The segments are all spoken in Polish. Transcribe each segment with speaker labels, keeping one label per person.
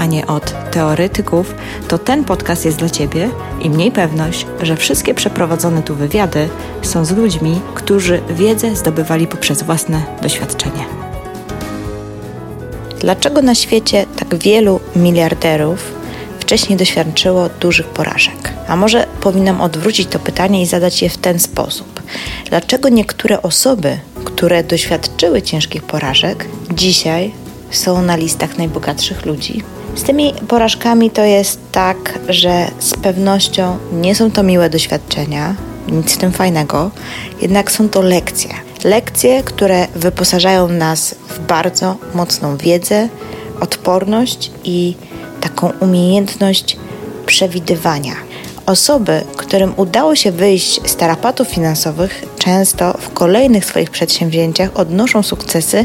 Speaker 1: a nie od teoretyków, to ten podcast jest dla Ciebie i mniej pewność, że wszystkie przeprowadzone tu wywiady są z ludźmi, którzy wiedzę zdobywali poprzez własne doświadczenie. Dlaczego na świecie tak wielu miliarderów wcześniej doświadczyło dużych porażek? A może powinnam odwrócić to pytanie i zadać je w ten sposób. Dlaczego niektóre osoby, które doświadczyły ciężkich porażek, dzisiaj są na listach najbogatszych ludzi? Z tymi porażkami to jest tak, że z pewnością nie są to miłe doświadczenia, nic w tym fajnego, jednak są to lekcje. Lekcje, które wyposażają nas w bardzo mocną wiedzę, odporność i taką umiejętność przewidywania. Osoby, którym udało się wyjść z tarapatów finansowych, często w kolejnych swoich przedsięwzięciach odnoszą sukcesy,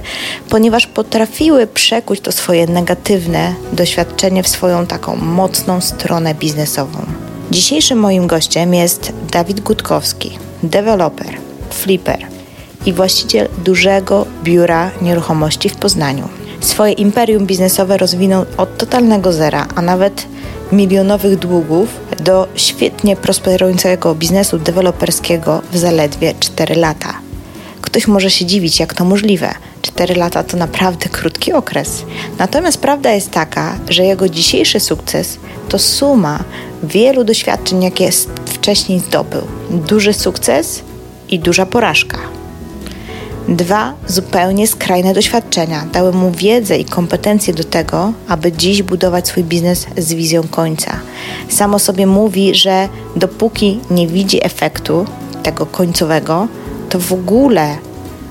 Speaker 1: ponieważ potrafiły przekuć to swoje negatywne doświadczenie w swoją taką mocną stronę biznesową. Dzisiejszym moim gościem jest Dawid Gutkowski, deweloper, flipper i właściciel dużego biura nieruchomości w Poznaniu. Swoje imperium biznesowe rozwinął od totalnego zera, a nawet milionowych długów do świetnie prosperującego biznesu deweloperskiego w zaledwie 4 lata. Ktoś może się dziwić, jak to możliwe. 4 lata to naprawdę krótki okres. Natomiast prawda jest taka, że jego dzisiejszy sukces to suma wielu doświadczeń, jakie wcześniej zdobył. Duży sukces i duża porażka. Dwa zupełnie skrajne doświadczenia dały mu wiedzę i kompetencje do tego, aby dziś budować swój biznes z wizją końca. Samo sobie mówi, że dopóki nie widzi efektu tego końcowego, to w ogóle,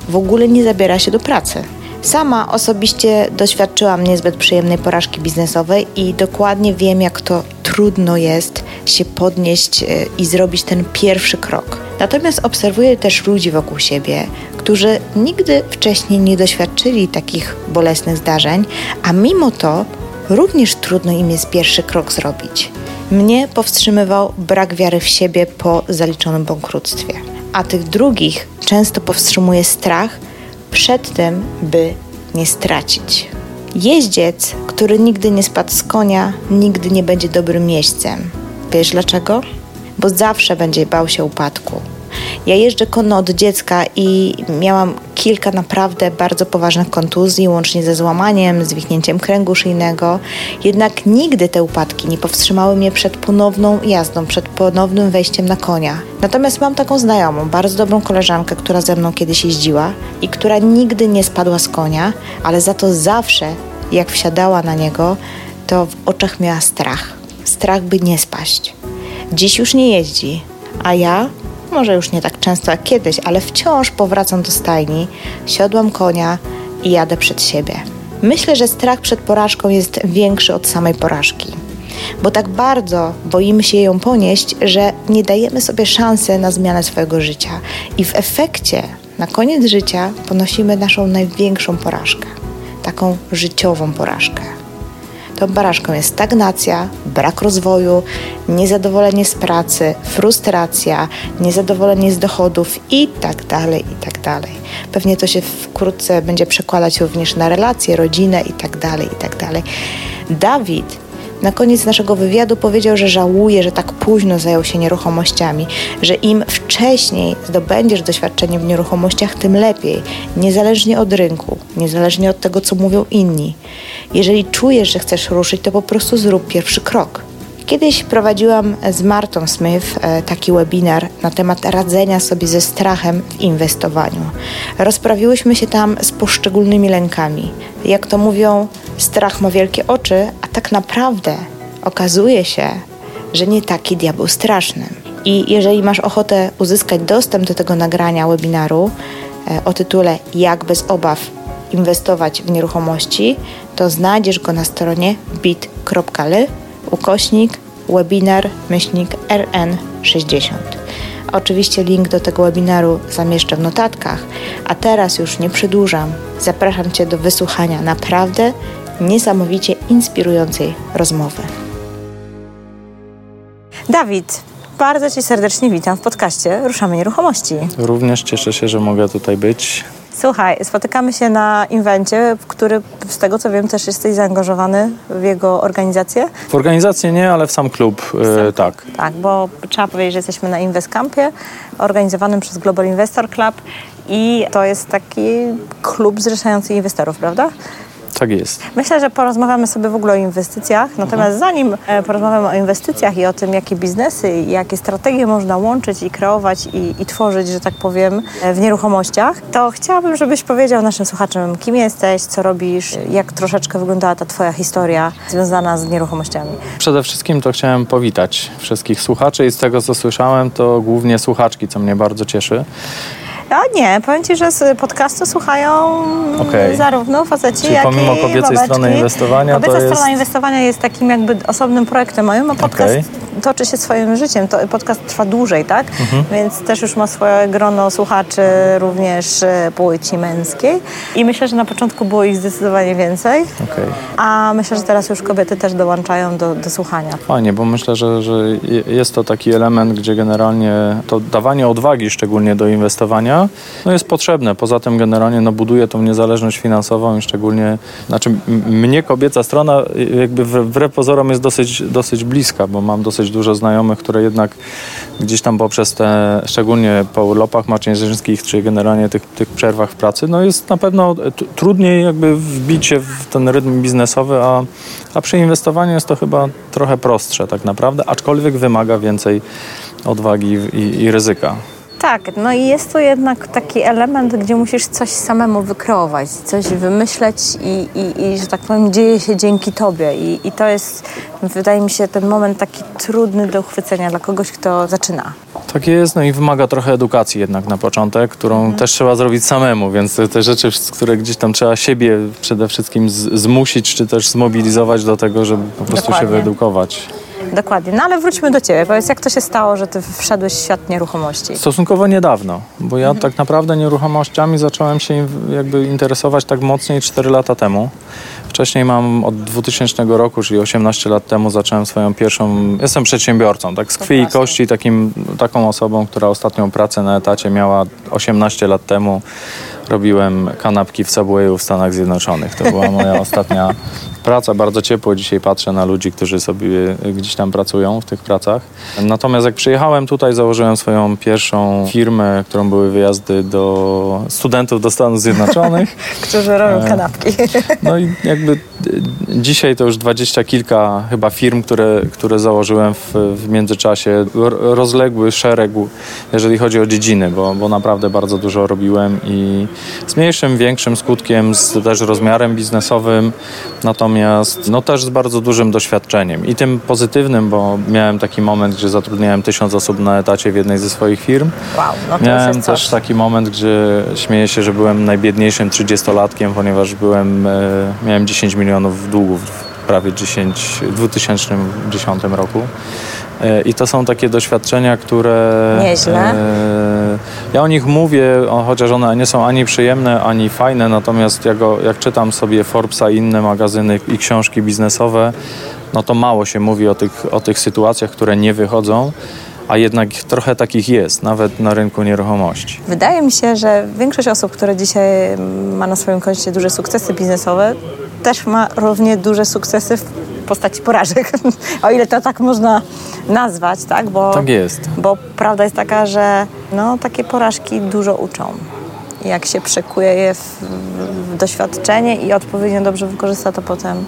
Speaker 1: w ogóle nie zabiera się do pracy. Sama osobiście doświadczyłam niezbyt przyjemnej porażki biznesowej i dokładnie wiem, jak to trudno jest się podnieść e, i zrobić ten pierwszy krok. Natomiast obserwuję też ludzi wokół siebie, którzy nigdy wcześniej nie doświadczyli takich bolesnych zdarzeń, a mimo to również trudno im jest pierwszy krok zrobić. Mnie powstrzymywał brak wiary w siebie po zaliczonym bankructwie, a tych drugich często powstrzymuje strach przed tym, by nie stracić. Jeździec, który nigdy nie spadł z konia, nigdy nie będzie dobrym miejscem. Wiesz dlaczego? Bo zawsze będzie bał się upadku. Ja jeżdżę konno od dziecka i miałam kilka naprawdę bardzo poważnych kontuzji, łącznie ze złamaniem, zwichnięciem kręgu szyjnego. Jednak nigdy te upadki nie powstrzymały mnie przed ponowną jazdą, przed ponownym wejściem na konia. Natomiast mam taką znajomą, bardzo dobrą koleżankę, która ze mną kiedyś jeździła i która nigdy nie spadła z konia, ale za to zawsze, jak wsiadała na niego, to w oczach miała strach. Strach, by nie spaść. Dziś już nie jeździ, a ja może już nie tak często jak kiedyś, ale wciąż powracam do stajni, siodłam konia i jadę przed siebie. Myślę, że strach przed porażką jest większy od samej porażki, bo tak bardzo boimy się ją ponieść, że nie dajemy sobie szansy na zmianę swojego życia i w efekcie na koniec życia ponosimy naszą największą porażkę, taką życiową porażkę. Tą porażką jest stagnacja, brak rozwoju, niezadowolenie z pracy, frustracja, niezadowolenie z dochodów i tak dalej, i tak dalej. Pewnie to się wkrótce będzie przekładać również na relacje, rodzinę i tak dalej, i tak dalej. Dawid na koniec naszego wywiadu powiedział, że żałuje, że tak późno zajął się nieruchomościami, że im wcześniej zdobędziesz doświadczenie w nieruchomościach, tym lepiej, niezależnie od rynku, niezależnie od tego, co mówią inni. Jeżeli czujesz, że chcesz ruszyć, to po prostu zrób pierwszy krok. Kiedyś prowadziłam z Martą Smith e, taki webinar na temat radzenia sobie ze strachem w inwestowaniu. Rozprawiłyśmy się tam z poszczególnymi lękami. Jak to mówią, strach ma wielkie oczy, a tak naprawdę okazuje się, że nie taki diabeł straszny. I jeżeli masz ochotę uzyskać dostęp do tego nagrania webinaru e, o tytule Jak bez obaw inwestować w nieruchomości, to znajdziesz go na stronie bit.ly ukośnik webinar myślnik RN60.
Speaker 2: Oczywiście link do tego webinaru zamieszczę w notatkach, a teraz już nie przedłużam. Zapraszam Cię do wysłuchania naprawdę niesamowicie inspirującej rozmowy. Dawid, bardzo Cię serdecznie witam w podcaście Ruszamy Nieruchomości.
Speaker 3: Również cieszę się, że mogę tutaj być.
Speaker 2: Słuchaj, spotykamy się na inwencie, w który z tego co wiem też jesteś zaangażowany w jego organizację.
Speaker 3: W organizację nie, ale w sam klub, e, tak.
Speaker 2: Tak, bo trzeba powiedzieć, że jesteśmy na Investcampie organizowanym przez Global Investor Club i to jest taki klub zrzeszający inwestorów, prawda?
Speaker 3: Tak jest.
Speaker 2: Myślę, że porozmawiamy sobie w ogóle o inwestycjach, natomiast zanim e, porozmawiamy o inwestycjach i o tym, jakie biznesy i jakie strategie można łączyć i kreować i, i tworzyć, że tak powiem, e, w nieruchomościach, to chciałabym, żebyś powiedział naszym słuchaczom, kim jesteś, co robisz, jak troszeczkę wyglądała ta Twoja historia związana z nieruchomościami.
Speaker 3: Przede wszystkim to chciałem powitać wszystkich słuchaczy i z tego, co słyszałem, to głównie słuchaczki, co mnie bardzo cieszy.
Speaker 2: A nie, powiem Ci, że z podcastu słuchają
Speaker 3: Okej.
Speaker 2: zarówno faceci,
Speaker 3: Czyli
Speaker 2: jak
Speaker 3: pomimo
Speaker 2: i
Speaker 3: kobiecej
Speaker 2: babeczki.
Speaker 3: strony inwestowania, to
Speaker 2: Kobieca
Speaker 3: jest-
Speaker 2: strona inwestowania jest takim jakby osobnym projektem moim, a podcast
Speaker 3: Okej.
Speaker 2: toczy się swoim życiem. To, podcast trwa dłużej, tak?
Speaker 3: Mhm.
Speaker 2: Więc też już ma swoje grono słuchaczy również e, płci męskiej. I myślę, że na początku było ich zdecydowanie więcej,
Speaker 3: Okej.
Speaker 2: a myślę, że teraz już kobiety też dołączają do, do słuchania.
Speaker 3: Fajnie, bo myślę, że, że je- jest to taki element, gdzie generalnie to dawanie odwagi, szczególnie do inwestowania, no jest potrzebne. Poza tym generalnie no, buduje tą niezależność finansową i szczególnie, znaczy mnie kobieca strona y, jakby wbrew pozorom jest dosyć, dosyć bliska, bo mam dosyć dużo znajomych, które jednak gdzieś tam poprzez te, szczególnie po urlopach macierzyńskich, czy generalnie tych, tych przerwach w pracy, no jest na pewno trudniej jakby wbić się w ten rytm biznesowy, a, a przy inwestowaniu jest to chyba trochę prostsze tak naprawdę, aczkolwiek wymaga więcej odwagi i, i ryzyka.
Speaker 2: Tak, no i jest to jednak taki element, gdzie musisz coś samemu wykreować, coś wymyśleć i, i, i że tak powiem, dzieje się dzięki tobie. I, I to jest, wydaje mi się, ten moment taki trudny do uchwycenia dla kogoś, kto zaczyna.
Speaker 3: Tak jest, no i wymaga trochę edukacji jednak na początek, którą też trzeba zrobić samemu, więc te- te rzeczy, które gdzieś tam trzeba siebie przede wszystkim z, zmusić, czy też zmobilizować do tego, żeby po prostu
Speaker 2: Dokładnie.
Speaker 3: się wyedukować.
Speaker 2: Dokładnie. No ale wróćmy do ciebie. Powiedz, jak to się stało, że ty wszedłeś w świat nieruchomości?
Speaker 3: Stosunkowo niedawno, bo ja tak naprawdę nieruchomościami zacząłem się jakby interesować tak mocniej 4 lata temu. Wcześniej mam od 2000 roku, czyli 18 lat temu zacząłem swoją pierwszą, jestem przedsiębiorcą, tak z krwi i kości, takim, taką osobą, która ostatnią pracę na etacie miała 18 lat temu. Robiłem kanapki w Subwayu w Stanach Zjednoczonych. To była moja ostatnia praca. Bardzo ciepło dzisiaj patrzę na ludzi, którzy sobie gdzieś tam pracują w tych pracach. Natomiast jak przyjechałem tutaj, założyłem swoją pierwszą firmę, którą były wyjazdy do studentów do Stanów Zjednoczonych.
Speaker 2: Którzy robią
Speaker 3: E,
Speaker 2: kanapki.
Speaker 3: No i jakby dzisiaj to już dwadzieścia kilka chyba firm, które, które założyłem w, w międzyczasie. Rozległy szereg, jeżeli chodzi o dziedziny, bo, bo naprawdę bardzo dużo robiłem i z mniejszym, większym skutkiem, z też rozmiarem biznesowym, natomiast no też z bardzo dużym doświadczeniem i tym pozytywnym, bo miałem taki moment, gdzie zatrudniałem tysiąc osób na etacie w jednej ze swoich firm.
Speaker 2: Wow, no to
Speaker 3: Miałem też
Speaker 2: coś.
Speaker 3: taki moment, gdzie śmieję się, że byłem najbiedniejszym 30-latkiem, ponieważ byłem, e, miałem 10 milionów długów w prawie 10, w 2010 roku. E, I to są takie doświadczenia, które.
Speaker 2: Nieźle.
Speaker 3: e, Ja o nich mówię, chociaż one nie są ani przyjemne, ani fajne, natomiast jak, jak czytam sobie Forbesa i inne magazyny i książki biznesowe, no to mało się mówi o tych, o tych sytuacjach, które nie wychodzą, a jednak trochę takich jest, nawet na rynku nieruchomości.
Speaker 2: Wydaje mi się, że większość osób, które dzisiaj ma na swoim koncie duże sukcesy biznesowe, też ma równie duże sukcesy w postaci porażek. o ile to tak można nazwać, tak? Bo,
Speaker 3: Tak jest.
Speaker 2: Bo prawda jest taka, że no, takie porażki dużo uczą. Jak się przekuje je w, w doświadczenie i odpowiednio dobrze wykorzysta, to potem,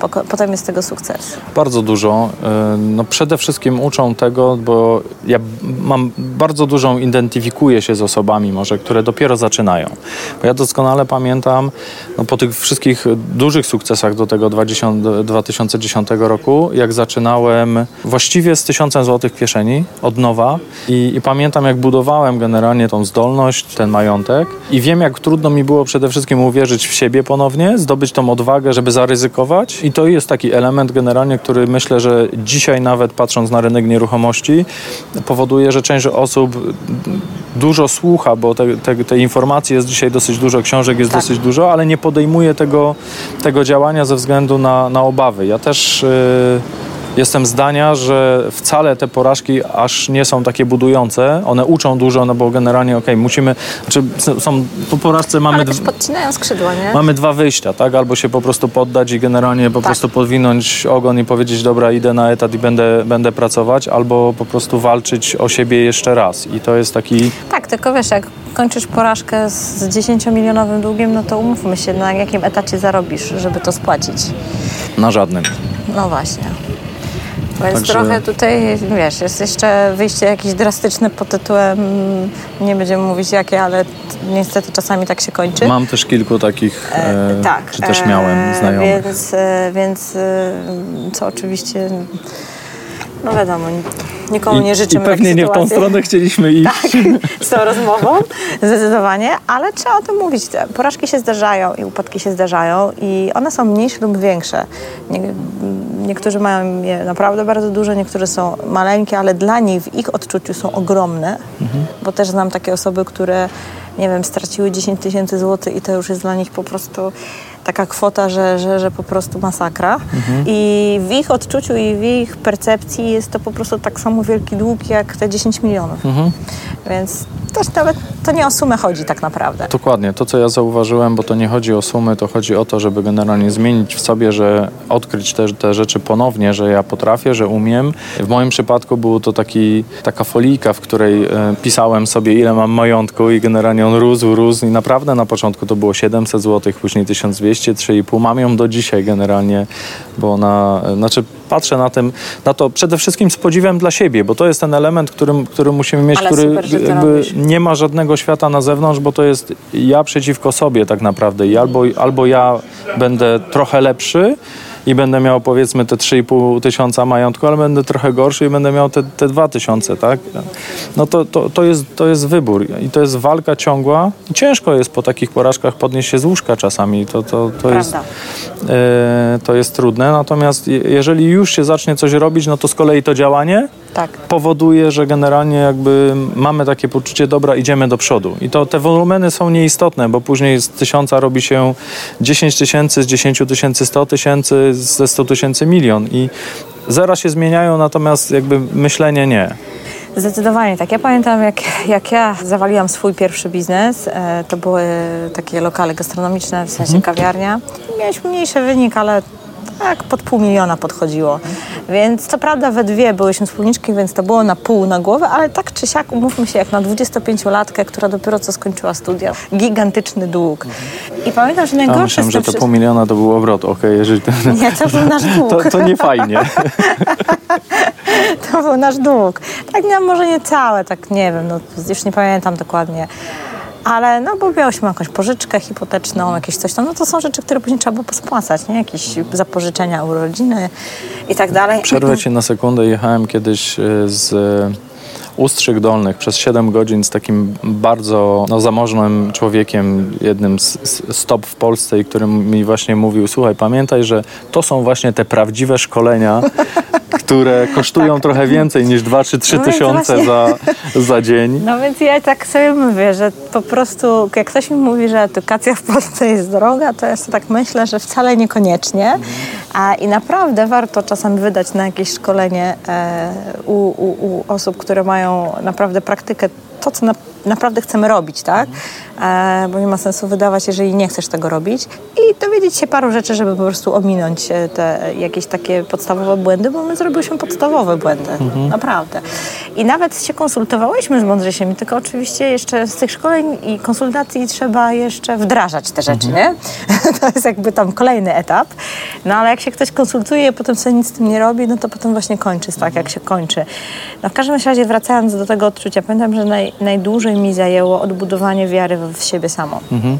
Speaker 2: poko- potem jest tego sukces.
Speaker 3: Bardzo dużo. Y, No przede wszystkim uczą tego, bo ja mam bardzo dużą, identyfikuję się z osobami może, które dopiero zaczynają. Bo ja doskonale pamiętam no, po tych wszystkich dużych sukcesach do tego 20, 2010 roku, jak zaczynałem właściwie z tysiącem złotych w kieszeni od nowa i, i pamiętam jak budowałem generalnie tą zdolność, ten majątek początek i wiem, jak trudno mi było przede wszystkim uwierzyć w siebie ponownie, zdobyć tą odwagę, żeby zaryzykować i to jest taki element generalnie, który myślę, że dzisiaj nawet patrząc na rynek nieruchomości powoduje, że część osób dużo słucha, bo tej te, te informacji jest dzisiaj dosyć dużo, książek jest tak. dosyć dużo, ale nie podejmuje tego, tego działania ze względu na, na obawy. Ja też... Yy, Jestem zdania, że wcale te porażki aż nie są takie budujące. One uczą dużo, no bo generalnie okej, okay, musimy, znaczy są, po porażce mamy...
Speaker 2: Ale też podcinają skrzydła, nie?
Speaker 3: Mamy dwa wyjścia, tak? Albo się po prostu poddać i generalnie po tak. prostu podwinąć ogon i powiedzieć, dobra, idę na etat i będę, będę pracować, albo po prostu walczyć o siebie jeszcze raz. I to jest taki...
Speaker 2: Tak, tylko wiesz, jak kończysz porażkę z 10-milionowym długiem, no to umówmy się, na jakim etacie zarobisz, żeby to spłacić?
Speaker 3: Na żadnym.
Speaker 2: No właśnie. Więc Także... trochę tutaj, wiesz, jest jeszcze wyjście jakieś drastyczne pod tytułem, nie będziemy mówić jakie, ale niestety czasami tak się kończy.
Speaker 3: Mam też kilku takich, e, e, tak, czy też miałem e, znajomych.
Speaker 2: Więc, e, więc co oczywiście, no wiadomo, Nikomu nie życzymy
Speaker 3: I pewnie nie w tą stronę chcieliśmy iść.
Speaker 2: Tak, z tą rozmową, zdecydowanie, ale trzeba o tym mówić. Porażki się zdarzają i upadki się zdarzają i one są mniejsze lub większe. Nie, niektórzy mają je naprawdę bardzo duże, niektórzy są maleńkie, ale dla nich w ich odczuciu są ogromne, mhm. bo też znam takie osoby, które nie wiem, straciły 10 tysięcy złotych i to już jest dla nich po prostu taka kwota, że, że, że po prostu masakra. Mhm. I w ich odczuciu i w ich percepcji jest to po prostu tak samo wielki dług jak te 10 milionów. Mhm. Więc też nawet to nie o sumę chodzi tak naprawdę.
Speaker 3: Dokładnie. To, co ja zauważyłem, bo to nie chodzi o sumy, to chodzi o to, żeby generalnie zmienić w sobie, że odkryć te, te rzeczy ponownie, że ja potrafię, że umiem. W moim przypadku było to taki, taka folika, w której e, pisałem sobie, ile mam majątku i generalnie on rósł, rósł i naprawdę na początku to było 700 zł, później 1200, 3,5. Mam ją do dzisiaj generalnie, bo ona, e, znaczy patrzę na, tym, na to przede wszystkim z podziwem dla siebie, bo to jest ten element, którym, który musimy mieć,
Speaker 2: Ale
Speaker 3: który
Speaker 2: super, jakby
Speaker 3: nie ma żadnego świata na zewnątrz, bo to jest ja przeciwko sobie tak naprawdę i albo, albo ja będę trochę lepszy, i będę miał powiedzmy te 3,5 tysiąca majątku, ale będę trochę gorszy i będę miał te, te 2 tysiące, tak? No to, to, to, jest, to jest wybór i to jest walka ciągła. Ciężko jest po takich porażkach podnieść się z łóżka czasami. To, to, to, jest, e, to jest trudne. Natomiast jeżeli już się zacznie coś robić, no to z kolei to działanie tak. powoduje, że generalnie jakby mamy takie poczucie, dobra, idziemy do przodu. I to te wolumeny są nieistotne, bo później z tysiąca robi się 10 tysięcy, z 10 tysięcy 100 tysięcy, ze 100 tysięcy milion. I zera się zmieniają, natomiast jakby myślenie nie.
Speaker 2: Zdecydowanie tak. Ja pamiętam, jak, jak ja zawaliłam swój pierwszy biznes, e, to były takie lokale gastronomiczne, w sensie mhm. kawiarnia. Mieliśmy mniejszy wynik, ale tak pod pół miliona podchodziło. Więc co prawda we dwie byłyśmy wspólniczki, więc to było na pół na głowę, ale tak czy siak umówmy się, jak na 25-latkę, która dopiero co skończyła studia, gigantyczny dług. I pamiętam, że najgorsze... A
Speaker 3: myślałem, że to pół miliona to był obrót, okej, okay, jeżeli... To...
Speaker 2: Nie, to był nasz dług.
Speaker 3: To, to nie fajnie.
Speaker 2: to był nasz dług. Tak, nie, może nie całe, tak nie wiem, no, już nie pamiętam dokładnie ale no bo miałyśmy jakąś pożyczkę hipoteczną, jakieś coś tam, no to są rzeczy, które później trzeba było pospłacać, nie? Jakieś zapożyczenia urodziny i tak dalej.
Speaker 3: Przerwę Cię na sekundę, jechałem kiedyś e, z Ustrzyk Dolnych przez 7 godzin z takim bardzo no, zamożnym człowiekiem, jednym z, z stop w Polsce i który mi właśnie mówił, słuchaj, pamiętaj, że to są właśnie te prawdziwe szkolenia, które kosztują tak. trochę więcej niż 2 czy 3 no tysiące za, za dzień.
Speaker 2: No więc ja tak sobie mówię, że po prostu jak ktoś mi mówi, że edukacja w Polsce jest droga, to ja sobie tak myślę, że wcale niekoniecznie. A, I naprawdę warto czasami wydać na jakieś szkolenie e, u, u, u osób, które mają naprawdę praktykę to, co na, naprawdę chcemy robić, tak? E, bo nie ma sensu wydawać, jeżeli nie chcesz tego robić. I dowiedzieć się paru rzeczy, żeby po prostu ominąć e, te jakieś takie podstawowe błędy, bo my zrobiliśmy podstawowe błędy, mhm. naprawdę. I nawet się konsultowałyśmy z Mądrzejsiem, tylko oczywiście jeszcze z tych szkoleń i konsultacji trzeba jeszcze wdrażać te rzeczy, mhm. nie? to jest jakby tam kolejny etap. No ale jak się ktoś konsultuje, potem sobie nic z tym nie robi, no to potem właśnie kończy tak, jak się kończy. No w każdym razie wracając do tego odczucia, pamiętam, że naj, najdłużej mi zajęło odbudowanie wiary w siebie samą. Mhm.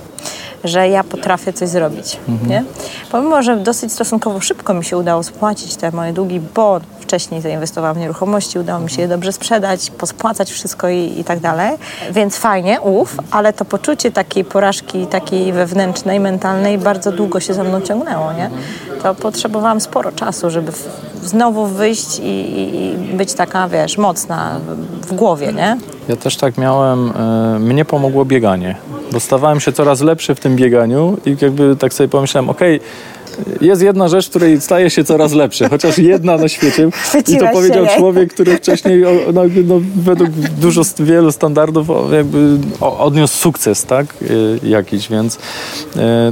Speaker 2: Że ja potrafię coś zrobić. Mhm. Nie? Pomimo, że dosyć stosunkowo szybko mi się udało spłacić te moje długi, bo wcześniej zainwestowałam w nieruchomości, udało mi się je dobrze sprzedać, pospłacać wszystko i, i tak dalej. Więc fajnie, ów, ale to poczucie takiej porażki, takiej wewnętrznej, mentalnej bardzo długo się ze mną ciągnęło, nie? To potrzebowałam sporo czasu, żeby znowu wyjść i, i, być taka, wiesz, mocna w głowie, nie?
Speaker 3: Ja też tak miałem, y, mnie pomogło bieganie. Dostawałem się coraz lepszy w tym bieganiu i jakby tak sobie pomyślałem, okej, okay, jest jedna rzecz, której staje się coraz lepszy, chociaż jedna na świecie. I to powiedział człowiek, który wcześniej no, no, według dużo, wielu standardów jakby odniósł sukces, tak, y, jakiś, więc y,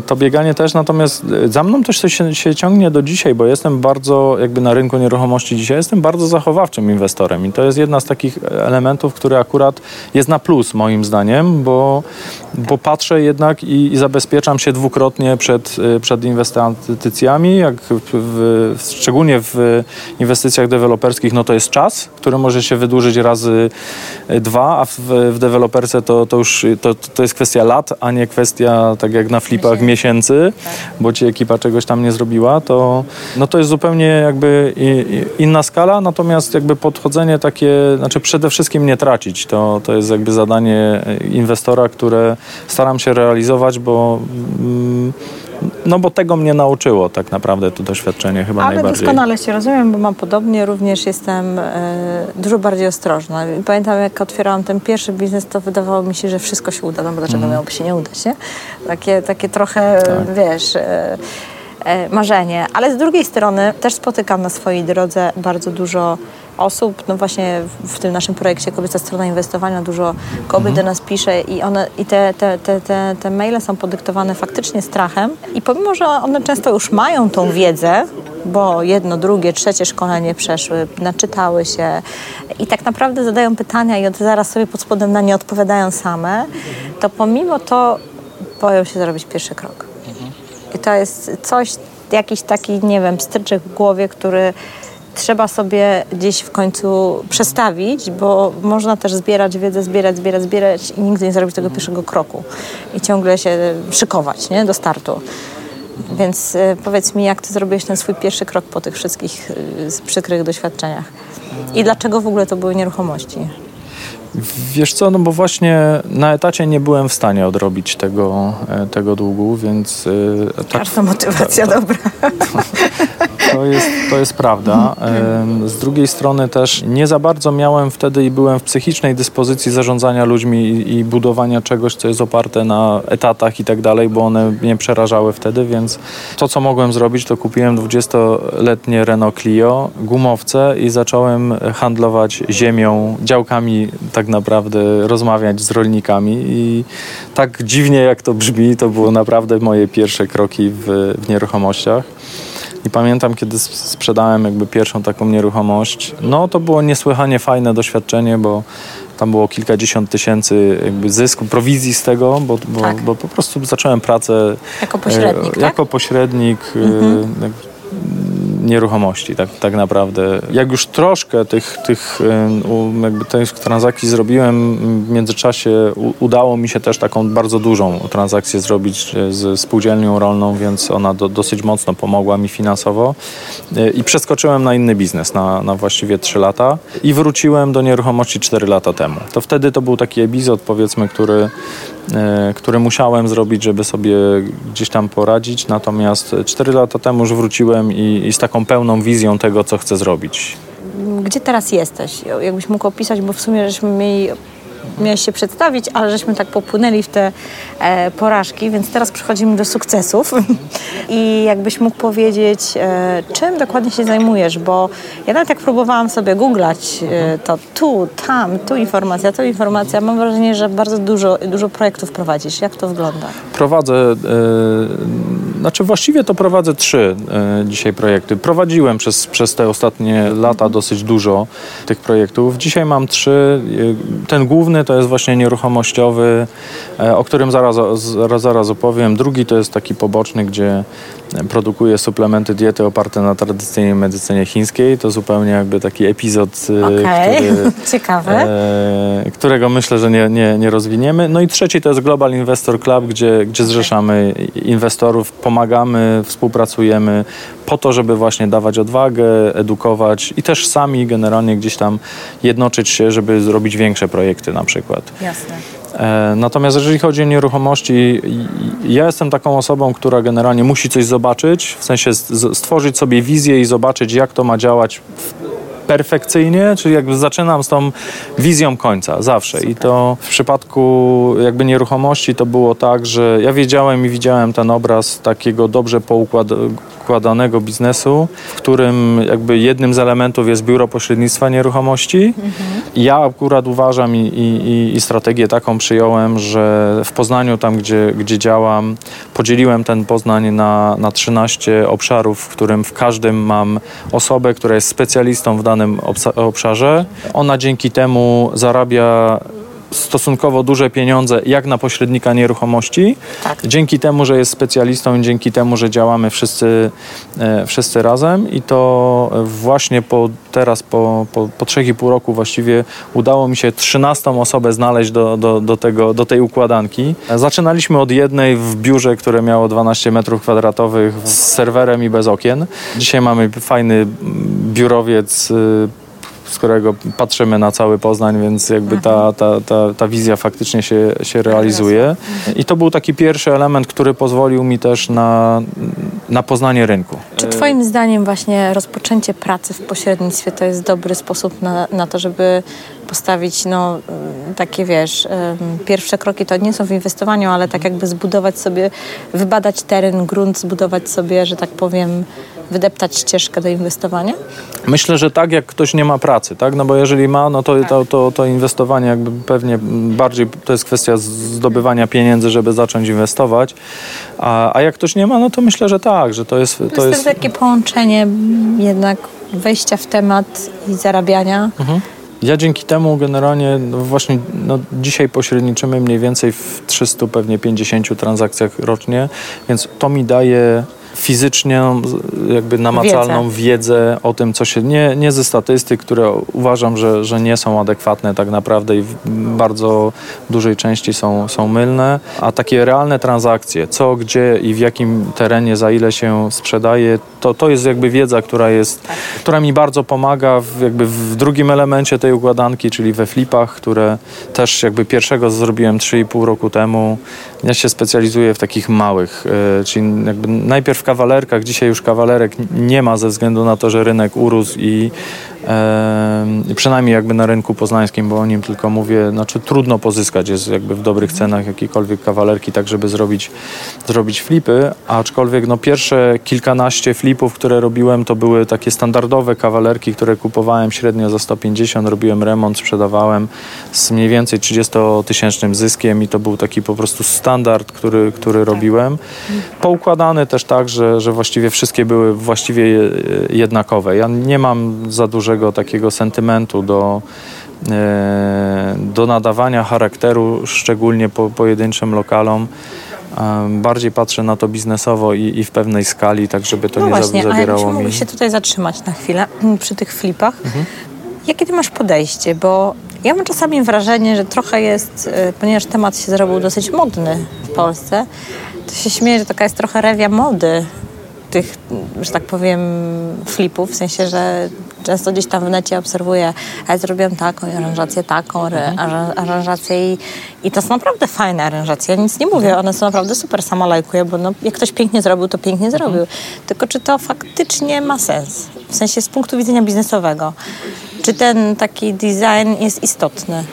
Speaker 3: to bieganie też, natomiast za mną też coś się, się ciągnie do dzisiaj, bo jestem bardzo, jakby na rynku nieruchomości dzisiaj, jestem bardzo zachowawczym inwestorem i to jest jedna z takich elementów, który akurat jest na plus moim zdaniem, bo, bo patrzę jednak i, i zabezpieczam się dwukrotnie przed, y, przed inwestacjami inwestycjami, jak w, szczególnie w inwestycjach deweloperskich, no to jest czas, który może się wydłużyć razy dwa, a w, w deweloperce to, to już to, to jest kwestia lat, a nie kwestia, tak jak na flipach, miesięcy, tak. bo ci ekipa czegoś tam nie zrobiła, to, no to jest zupełnie jakby inna skala, natomiast jakby podchodzenie takie, znaczy przede wszystkim nie tracić, to, to jest jakby zadanie inwestora, które staram się realizować, bo mm, no bo tego mnie nauczyło tak naprawdę to doświadczenie chyba
Speaker 2: Ale
Speaker 3: najbardziej.
Speaker 2: Ale doskonale się rozumiem, bo mam podobnie, również jestem e, dużo bardziej ostrożna. Pamiętam jak otwierałam ten pierwszy biznes, to wydawało mi się, że wszystko się uda, no bo dlaczego mm. miałoby się nie udać, nie? Takie, takie trochę, tak. wiesz... E, e, marzenie, ale z drugiej strony też spotykam na swojej drodze bardzo dużo osób, no właśnie w tym naszym projekcie Kobieca Strona Inwestowania dużo kobiet mhm. do nas pisze i, one, i te, te, te, te, te maile są podyktowane faktycznie strachem i pomimo, że one często już mają tą wiedzę, bo jedno, drugie, trzecie szkolenie przeszły, naczytały się i tak naprawdę zadają pytania i od zaraz sobie pod spodem na nie odpowiadają same, to pomimo to boją się zrobić pierwszy krok. I to jest coś, jakiś taki, nie wiem, stryczek w głowie, który trzeba sobie gdzieś w końcu przestawić, bo można też zbierać wiedzę, zbierać, zbierać, zbierać i nigdy nie zrobić tego pierwszego kroku i ciągle się szykować nie? do startu. Więc y, powiedz mi, jak ty zrobiłeś ten swój pierwszy krok po tych wszystkich y, przykrych doświadczeniach? I dlaczego w ogóle to były nieruchomości?
Speaker 3: Wiesz co, no bo właśnie na etacie nie byłem w stanie odrobić tego, e, tego długu, więc...
Speaker 2: E, tak, Każda motywacja to, dobra.
Speaker 3: To jest, to jest prawda. Z drugiej strony też nie za bardzo miałem wtedy i byłem w psychicznej dyspozycji zarządzania ludźmi i, budowania czegoś, co jest oparte na etatach i tak dalej, bo one mnie przerażały wtedy, więc to, co mogłem zrobić, to kupiłem 20-letnie Renault Clio, gumowce i zacząłem handlować ziemią, działkami tak naprawdę, rozmawiać z rolnikami i tak dziwnie jak to brzmi, to było naprawdę moje pierwsze kroki w, w nieruchomościach. I pamiętam, kiedy sprzedałem jakby pierwszą taką nieruchomość, no to było niesłychanie fajne doświadczenie, bo tam było kilkadziesiąt tysięcy jakby zysku, prowizji z tego, bo, bo, tak. bo po prostu zacząłem pracę
Speaker 2: jako pośrednik, e, tak?
Speaker 3: jako pośrednik e, mhm nieruchomości tak, tak naprawdę. Jak już troszkę tych, tych, jakby tych transakcji zrobiłem, w międzyczasie udało mi się też taką bardzo dużą transakcję zrobić e, z spółdzielnią rolną, więc ona do, dosyć mocno pomogła mi finansowo e, i przeskoczyłem na inny biznes na, na właściwie 3 lata i wróciłem do nieruchomości 4 lata temu. To wtedy to był taki epizod powiedzmy, który które musiałem zrobić, żeby sobie gdzieś tam poradzić. Natomiast 4 lata temu już wróciłem i, i z taką pełną wizją tego, co chcę zrobić.
Speaker 2: Gdzie teraz jesteś? Jakbyś mógł opisać, bo w sumie żeśmy mieli miałeś się przedstawić, ale żeśmy tak popłynęli w te e, porażki, więc teraz przechodzimy do sukcesów. I jakbyś mógł powiedzieć, e, czym dokładnie się zajmujesz, bo ja nawet jak próbowałam sobie googlać, e, to tu, tam, tu informacja, tu informacja, mam wrażenie, że bardzo dużo, dużo projektów prowadzisz. Jak to wygląda?
Speaker 3: Prowadzę, e, znaczy właściwie to prowadzę trzy e, dzisiaj projekty. Prowadziłem przez, przez te ostatnie lata dosyć dużo tych projektów. Dzisiaj mam trzy. E, ten główny to jest właśnie nieruchomościowy, e, o którym zaraz, zaraz, zaraz opowiem. Drugi to jest taki poboczny, gdzie produkuje suplementy diety oparte na tradycyjnej medycynie chińskiej. To zupełnie jakby taki epizod,
Speaker 2: e, okay. który, Ciekawe.
Speaker 3: E, którego myślę, że nie, nie, nie rozwiniemy. No i trzeci to jest Global Investor Club, gdzie, gdzie zrzeszamy inwestorów, pomagamy, współpracujemy po to, żeby właśnie dawać odwagę, edukować i też sami generalnie gdzieś tam jednoczyć się, żeby zrobić większe projekty na przykład.
Speaker 2: Jasne.
Speaker 3: E, Natomiast jeżeli chodzi o nieruchomości, ja jestem taką osobą, która generalnie musi coś zobaczyć, w sensie stworzyć sobie wizję i zobaczyć, jak to ma działać perfekcyjnie, czyli jakby zaczynam z tą wizją końca, zawsze. I to w przypadku jakby nieruchomości to było tak, że ja wiedziałem i widziałem ten obraz takiego dobrze poukładanego biznesu, w którym jakby jednym z elementów jest biuro pośrednictwa nieruchomości. Ja akurat uważam i, i, i- i strategię taką przyjąłem, że w Poznaniu, tam gdzie, gdzie działam, podzieliłem ten Poznań na, na 13 obszarów, w którym w każdym mam osobę, która jest specjalistą w danym obsa- obszarze. Ona dzięki temu zarabia stosunkowo duże pieniądze jak na pośrednika nieruchomości.
Speaker 2: Tak.
Speaker 3: Dzięki temu, że jest specjalistą i dzięki temu, że działamy wszyscy, e, wszyscy razem i to właśnie po, teraz po, po, po 3,5 roku właściwie udało mi się 13 osobę znaleźć do, do, do, tego, do tej układanki. Zaczynaliśmy od jednej w biurze, które miało 12 metrów kwadratowych z serwerem i bez okien. Dzisiaj mamy fajny biurowiec y, z którego patrzymy na cały Poznań, więc jakby ta, ta, ta, ta wizja faktycznie się, się realizuje. I to był taki pierwszy element, który pozwolił mi też na, na poznanie rynku.
Speaker 2: Czy Twoim zdaniem właśnie rozpoczęcie pracy w pośrednictwie to jest dobry sposób na, na to, żeby postawić no, mm, takie, wiesz, em, pierwsze kroki to nie są w inwestowaniu, ale tak jakby zbudować sobie, wybadać teren, grunt, zbudować sobie, że tak powiem, wydeptać ścieżkę do inwestowania?
Speaker 3: Myślę, że tak jak ktoś nie ma pracy, tak? No bo jeżeli ma, no to, to, to, to inwestowanie jakby pewnie bardziej to jest kwestia zdobywania pieniędzy, żeby zacząć inwestować. A, a jak ktoś nie ma, no to myślę, że tak, że to jest...
Speaker 2: To,
Speaker 3: To
Speaker 2: jest, takie połączenie jednak wejścia w temat i zarabiania.
Speaker 3: Ja dzięki temu generalnie no właśnie no dzisiaj pośredniczymy mniej więcej w 300 pewnie 50 transakcjach rocznie, więc to mi daje fizycznie jakby namacalną wiedzę. o tym, co się nie, nie ze statystyk, które uważam, że, że nie są adekwatne tak naprawdę i w bardzo dużej części są, są mylne, a takie realne transakcje, co, gdzie i w jakim terenie, za ile się sprzedaje, to, to jest jakby wiedza, która jest, która mi bardzo pomaga w, jakby w drugim elemencie tej układanki, czyli we flipach, które też jakby pierwszego zrobiłem 3,5 roku temu. Ja się specjalizuję w takich małych, e, czyli jakby najpierw w kawalerkach, dzisiaj już kawalerek nie ma ze względu na to, że rynek urósł i e, przynajmniej jakby na rynku poznańskim, bo o nim tylko mówię, znaczy trudno pozyskać jest jakby w dobrych cenach jakiekolwiek kawalerki, tak żeby zrobić, zrobić flipy, aczkolwiek no pierwsze kilkanaście flipów, które robiłem, to były takie standardowe kawalerki, które kupowałem średnio za 150, robiłem remont, sprzedawałem z mniej więcej 30-tysięcznym zyskiem i to był taki po prostu standard, który, który robiłem. Poukładany też tak, że, że właściwie wszystkie były właściwie je- jednakowe. Ja nie mam za dużego takiego sentymentu do, e, do nadawania charakteru, szczególnie po pojedynczym lokalom. Em, Bardziej patrzę na to biznesowo i, i w pewnej skali, tak żeby to
Speaker 2: no
Speaker 3: nie
Speaker 2: właśnie,
Speaker 3: zabierało
Speaker 2: jakbyśmy
Speaker 3: mi.
Speaker 2: mogli się tutaj zatrzymać na chwilę przy tych flipach.
Speaker 3: Mhm.
Speaker 2: Jakie ty masz podejście? Bo ja mam czasami wrażenie, że trochę jest, e, ponieważ temat się zrobił dosyć modny w Polsce, to się śmieję, że taka jest trochę rewia mody tych, że tak powiem, flipów, w sensie, że często gdzieś tam w necie obserwuję, a ja zrobiłem taką aranżację, taką aran- aranżację i, i to są naprawdę fajne aranżacje. Ja nic nie mówię, one są naprawdę super, sama lajkuję, bo no, jak ktoś pięknie zrobił, to pięknie zrobił. Tylko czy to faktycznie ma sens? W sensie z punktu widzenia biznesowego. Czy ten taki design jest istotny?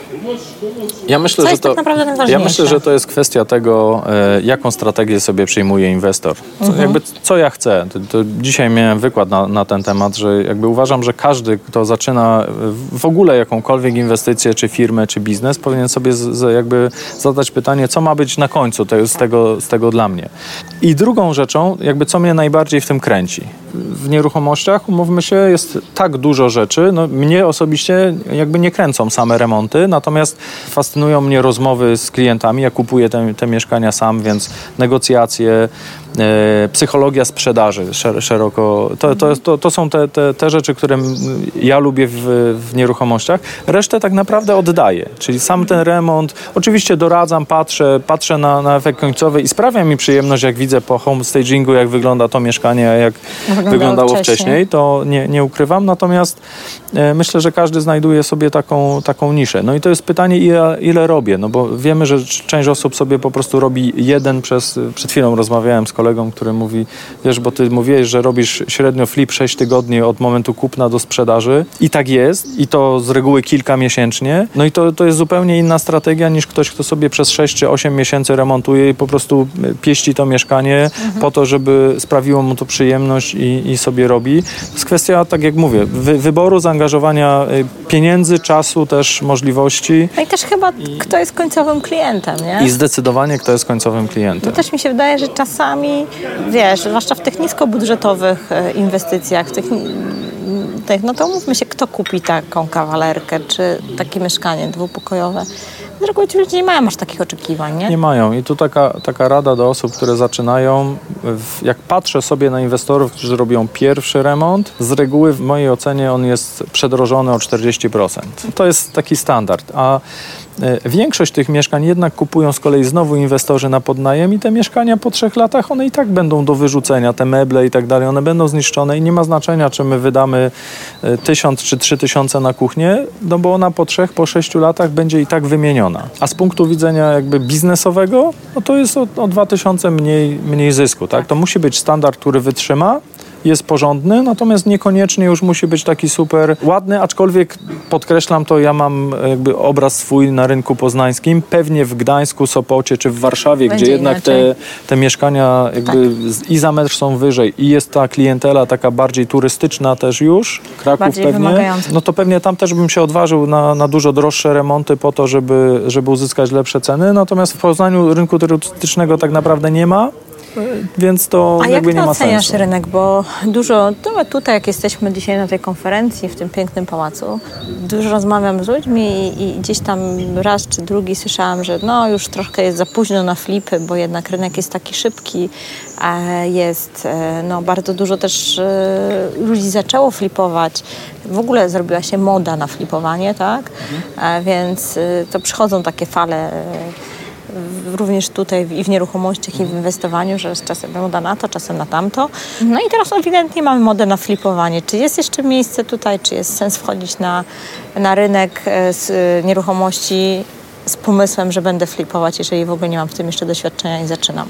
Speaker 3: Ja myślę,
Speaker 2: Co
Speaker 3: że
Speaker 2: jest
Speaker 3: to,
Speaker 2: tak naprawdę
Speaker 3: ja myślę, że to jest kwestia tego, e, jaką strategię sobie przyjmuje inwestor. Co,
Speaker 2: Mhm.
Speaker 3: jakby, co ja chcę. To, to dzisiaj miałem wykład na, na ten temat, że jakby uważam, że każdy, kto zaczyna w ogóle jakąkolwiek inwestycję, czy firmę, czy biznes, powinien sobie z, jakby zadać pytanie, co ma być na końcu jest z, tego, z tego dla mnie. I drugą rzeczą, jakby co mnie najbardziej w tym kręci. W nieruchomościach, umówmy się, jest tak dużo rzeczy. No, mnie osobiście jakby nie kręcą same remonty, natomiast fascynują mnie rozmowy z klientami. Ja kupuję te, te mieszkania sam, więc negocjacje, e, psychologia sprzedaży szeroko. To, to, to, to są te, te, te, rzeczy, które ja lubię w, w nieruchomościach. Resztę tak naprawdę oddaję, czyli sam ten remont. Oczywiście doradzam, patrzę, patrzę na, na efekt końcowy i sprawia mi przyjemność, jak widzę po homestagingu, jak wygląda to mieszkanie, jak wyglądało, wyglądało wcześniej. wcześniej. To nie, nie ukrywam. Natomiast e, myślę, że każdy znajduje sobie taką, taką niszę. No i to jest pytanie, ile, ile robię, no bo wiemy, że część osób sobie po prostu robi jeden przez, przed chwilą rozmawiałem z kolegą, który mówi, wiesz, bo ty mówiłeś, że robisz średnio flip 6 tygodni od momentu kupna do sprzedaży i tak jest i to z reguły kilka miesięcznie. No i to, to jest zupełnie inna strategia niż ktoś, kto sobie przez 6 czy 8 miesięcy remontuje i po prostu pieści to mieszkanie mhm. po to, żeby sprawiło mu to przyjemność i, i sobie robi. To jest kwestia, tak jak mówię, wy, wyboru, zaangażowania y, pieniędzy, czasu, też możliwości.
Speaker 2: No i też chyba I, kto jest końcowym klientem, nie?
Speaker 3: I zdecydowanie kto jest końcowym klientem.
Speaker 2: No też mi się wydaje, że czasami, wiesz, zwłaszcza w tych niskobudżetowych e, inwestycjach, w tych no to mówmy się, kto kupi taką kawalerkę, czy takie mieszkanie dwupokojowe. Z reguły ci ludzie nie mają aż takich oczekiwań, nie?
Speaker 3: Nie mają. I tu taka, taka rada do osób, które zaczynają. Jak patrzę sobie na inwestorów, którzy robią pierwszy remont, z reguły w mojej ocenie on jest przedrożony o 40%. To jest taki standard. A większość tych mieszkań jednak kupują z kolei znowu inwestorzy na podnajem i te mieszkania po trzech latach one i tak będą do wyrzucenia, te meble i tak dalej, one będą zniszczone i nie ma znaczenia, czy my wydamy e, tysiąc czy trzy tysiące na kuchnię, no bo ona po trzech, po sześciu latach będzie i tak wymieniona. A z punktu widzenia jakby biznesowego, no to jest o, o dwa tysiące mniej, mniej zysku, tak? To musi być standard, który wytrzyma, jest porządny, natomiast niekoniecznie już musi być taki super ładny, aczkolwiek podkreślam to, ja mam jakby obraz swój na rynku poznańskim, pewnie w Gdańsku, Sopocie czy w Warszawie, Będzie gdzie jednak te, te mieszkania jakby tak. i za metr są wyżej. I jest ta klientela taka bardziej turystyczna też już, Kraków bardziej pewnie, no to pewnie tam też bym się odważył na, na dużo droższe remonty po to, żeby, żeby uzyskać lepsze ceny, natomiast w Poznaniu rynku turystycznego tak naprawdę nie ma, więc to
Speaker 2: A
Speaker 3: jakby
Speaker 2: jak
Speaker 3: nie ma
Speaker 2: oceniasz sensu. rynek? Bo dużo, to tutaj jak jesteśmy dzisiaj na tej konferencji w tym pięknym pałacu, dużo rozmawiam z ludźmi i, i gdzieś tam raz czy drugi słyszałam, że no już troszkę jest za późno na flipy, bo jednak rynek jest taki szybki, a jest e, no, bardzo dużo też e, ludzi zaczęło flipować. W ogóle zrobiła się moda na flipowanie, tak? Mhm. Więc e, to przychodzą takie fale również tutaj i w nieruchomościach i w inwestowaniu, że jest czasem moda na to, czasem na tamto. No i teraz ewidentnie mamy modę na flipowanie. Czy jest jeszcze miejsce tutaj, czy jest sens wchodzić na, na rynek e, z e, nieruchomości z pomysłem, że będę flipować, jeżeli w ogóle nie mam w tym jeszcze doświadczenia i zaczynam?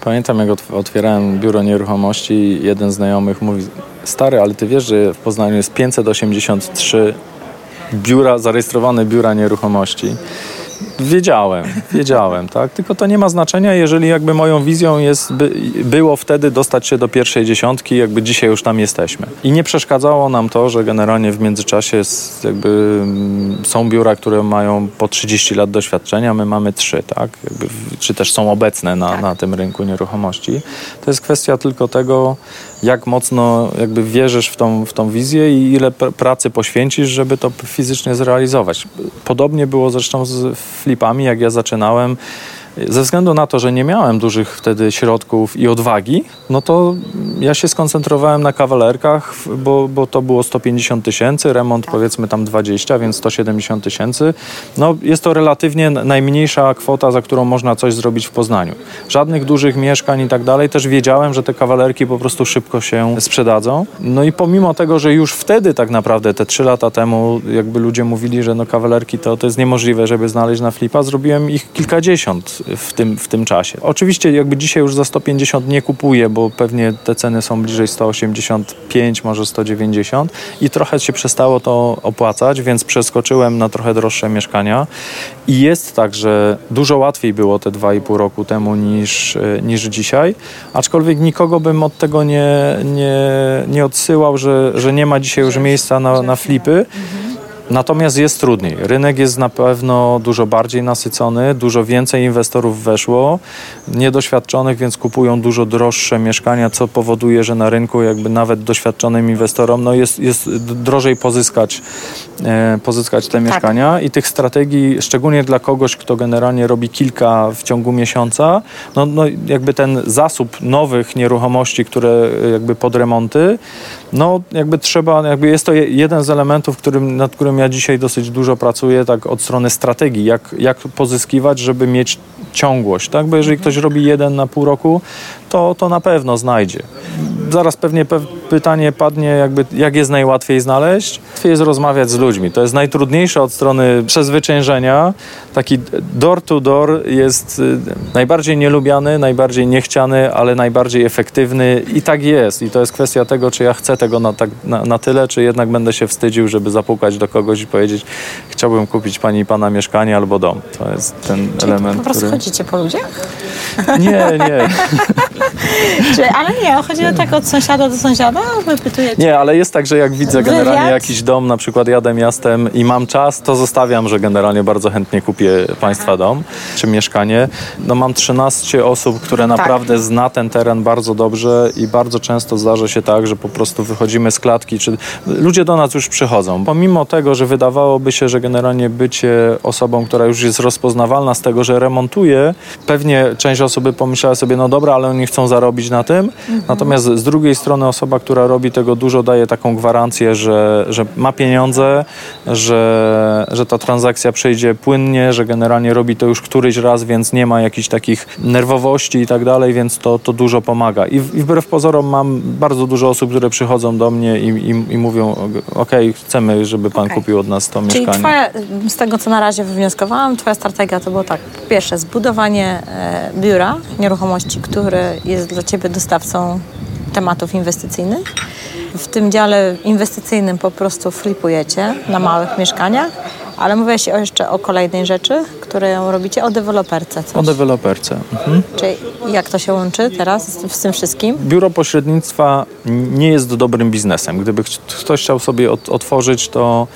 Speaker 3: Pamiętam, jak otwierałem biuro nieruchomości, jeden z znajomych mówi, stary, ale ty wiesz, że w Poznaniu jest 583 biura, zarejestrowane biura nieruchomości. Wiedziałem, wiedziałem, tak? Tylko to nie ma znaczenia, jeżeli jakby moją wizją jest, by, było wtedy dostać się do pierwszej dziesiątki, jakby dzisiaj już tam jesteśmy. I nie przeszkadzało nam to, że generalnie w międzyczasie jest, jakby mm, są biura, które mają po 30 lat doświadczenia, my mamy 3, tak? Jakby, czy też są obecne na, tak. na tym rynku nieruchomości. To jest kwestia tylko tego, jak mocno jakby wierzysz w tą, w tą wizję i ile pracy poświęcisz, żeby to fizycznie zrealizować. Podobnie było zresztą z flipami, jak ja zaczynałem. Ze względu na to, że nie miałem dużych wtedy środków i odwagi, no to ja się skoncentrowałem na kawalerkach, bo, bo to było 150 tysięcy, remont tak. powiedzmy tam 20, więc 170 tysięcy. No jest to relatywnie najmniejsza kwota, za którą można coś zrobić w Poznaniu. Żadnych dużych mieszkań i tak dalej. Też wiedziałem, że te kawalerki po prostu szybko się sprzedadzą. No i pomimo tego, że już wtedy tak naprawdę te 3 lata temu jakby ludzie mówili, że no kawalerki to, to jest niemożliwe, żeby znaleźć na flipa, zrobiłem ich kilkadziesiąt w tym, w tym czasie. Oczywiście jakby dzisiaj już za 150 nie kupuję, bo pewnie te ceny są bliżej 185, może 190 i trochę się przestało to opłacać, więc przeskoczyłem na trochę droższe mieszkania i jest tak, że dużo łatwiej było te 2,5 roku temu niż, niż dzisiaj, aczkolwiek nikogo bym od tego nie, nie, nie odsyłał, że, że nie ma dzisiaj już miejsca na, na flipy. Natomiast jest trudniej. Rynek jest na pewno dużo bardziej nasycony, dużo więcej inwestorów weszło, niedoświadczonych, więc kupują dużo droższe mieszkania, co powoduje, że na rynku jakby nawet doświadczonym inwestorom no jest, jest drożej pozyskać, e, pozyskać te mieszkania i tych strategii, szczególnie dla kogoś, kto generalnie robi kilka w ciągu miesiąca, no, no jakby ten zasób nowych nieruchomości, które jakby pod remonty, no jakby trzeba, jakby jest to je- jeden z elementów, którym, nad którym ja dzisiaj dosyć dużo pracuję, tak od strony strategii, jak, jak pozyskiwać, żeby mieć ciągłość, tak? Bo jeżeli ktoś robi jeden na pół roku, to, to na pewno znajdzie. Zaraz pewnie pe pytanie padnie, jakby, jak jest najłatwiej znaleźć. Łatwiej jest rozmawiać z ludźmi. To jest najtrudniejsze od strony przezwyciężenia. Taki door to door jest y, najbardziej nielubiany, najbardziej niechciany, ale najbardziej efektywny i tak jest. I to jest kwestia tego, czy ja chcę tego na, tak, na, na tyle, czy jednak będę się wstydził, żeby zapukać do kogoś i powiedzieć, chciałbym kupić pani i pana mieszkanie albo dom. To jest ten
Speaker 2: Czyli
Speaker 3: element,
Speaker 2: po prostu
Speaker 3: który...
Speaker 2: chodzicie po ludziach?
Speaker 3: Nie, nie.
Speaker 2: Czy, ale nie, chodzi o tak od sąsiada do sąsiada, wypytujecie.
Speaker 3: Nie, ale jest tak, że jak widzę
Speaker 2: Wywiad?
Speaker 3: generalnie jakiś dom, na przykład jadę miastem i mam czas, to zostawiam, że generalnie bardzo chętnie kupię Państwa dom czy mieszkanie. No mam 13 osób, które
Speaker 2: Tak.
Speaker 3: naprawdę zna ten teren bardzo dobrze i bardzo często zdarza się tak, że po prostu wychodzimy z klatki, czy ludzie do nas już przychodzą. Pomimo tego, że wydawałoby się, że generalnie bycie osobą, która już jest rozpoznawalna z tego, że remontuje, pewnie część osób by pomyślała sobie, no dobra, ale oni chcą zarobić na tym. Natomiast z drugiej strony osoba, która robi tego dużo, daje taką gwarancję, że, że ma pieniądze, że, że ta transakcja przejdzie płynnie, że generalnie robi to już któryś raz, więc nie ma jakichś takich nerwowości i tak dalej, więc to, to dużo pomaga. I, I wbrew pozorom mam bardzo dużo osób, które przychodzą do mnie i, i, i mówią, okej, chcemy, żeby pan
Speaker 2: Okej.
Speaker 3: kupił od nas to
Speaker 2: Czyli
Speaker 3: mieszkanie.
Speaker 2: twoja, z tego co na razie wywnioskowałam, twoja strategia to było tak, pierwsze zbudowanie e, biura nieruchomości, który jest dla ciebie dostawcą tematów inwestycyjnych. W tym dziale inwestycyjnym po prostu flipujecie na małych mieszkaniach, ale mówiłaś o jeszcze o kolejnej rzeczy, którą robicie, o deweloperce. Coś.
Speaker 3: O deweloperce. Mhm.
Speaker 2: Czyli jak to się łączy teraz z, z tym wszystkim?
Speaker 3: Biuro pośrednictwa nie jest dobrym biznesem. Gdyby ktoś chciał sobie ot- otworzyć, to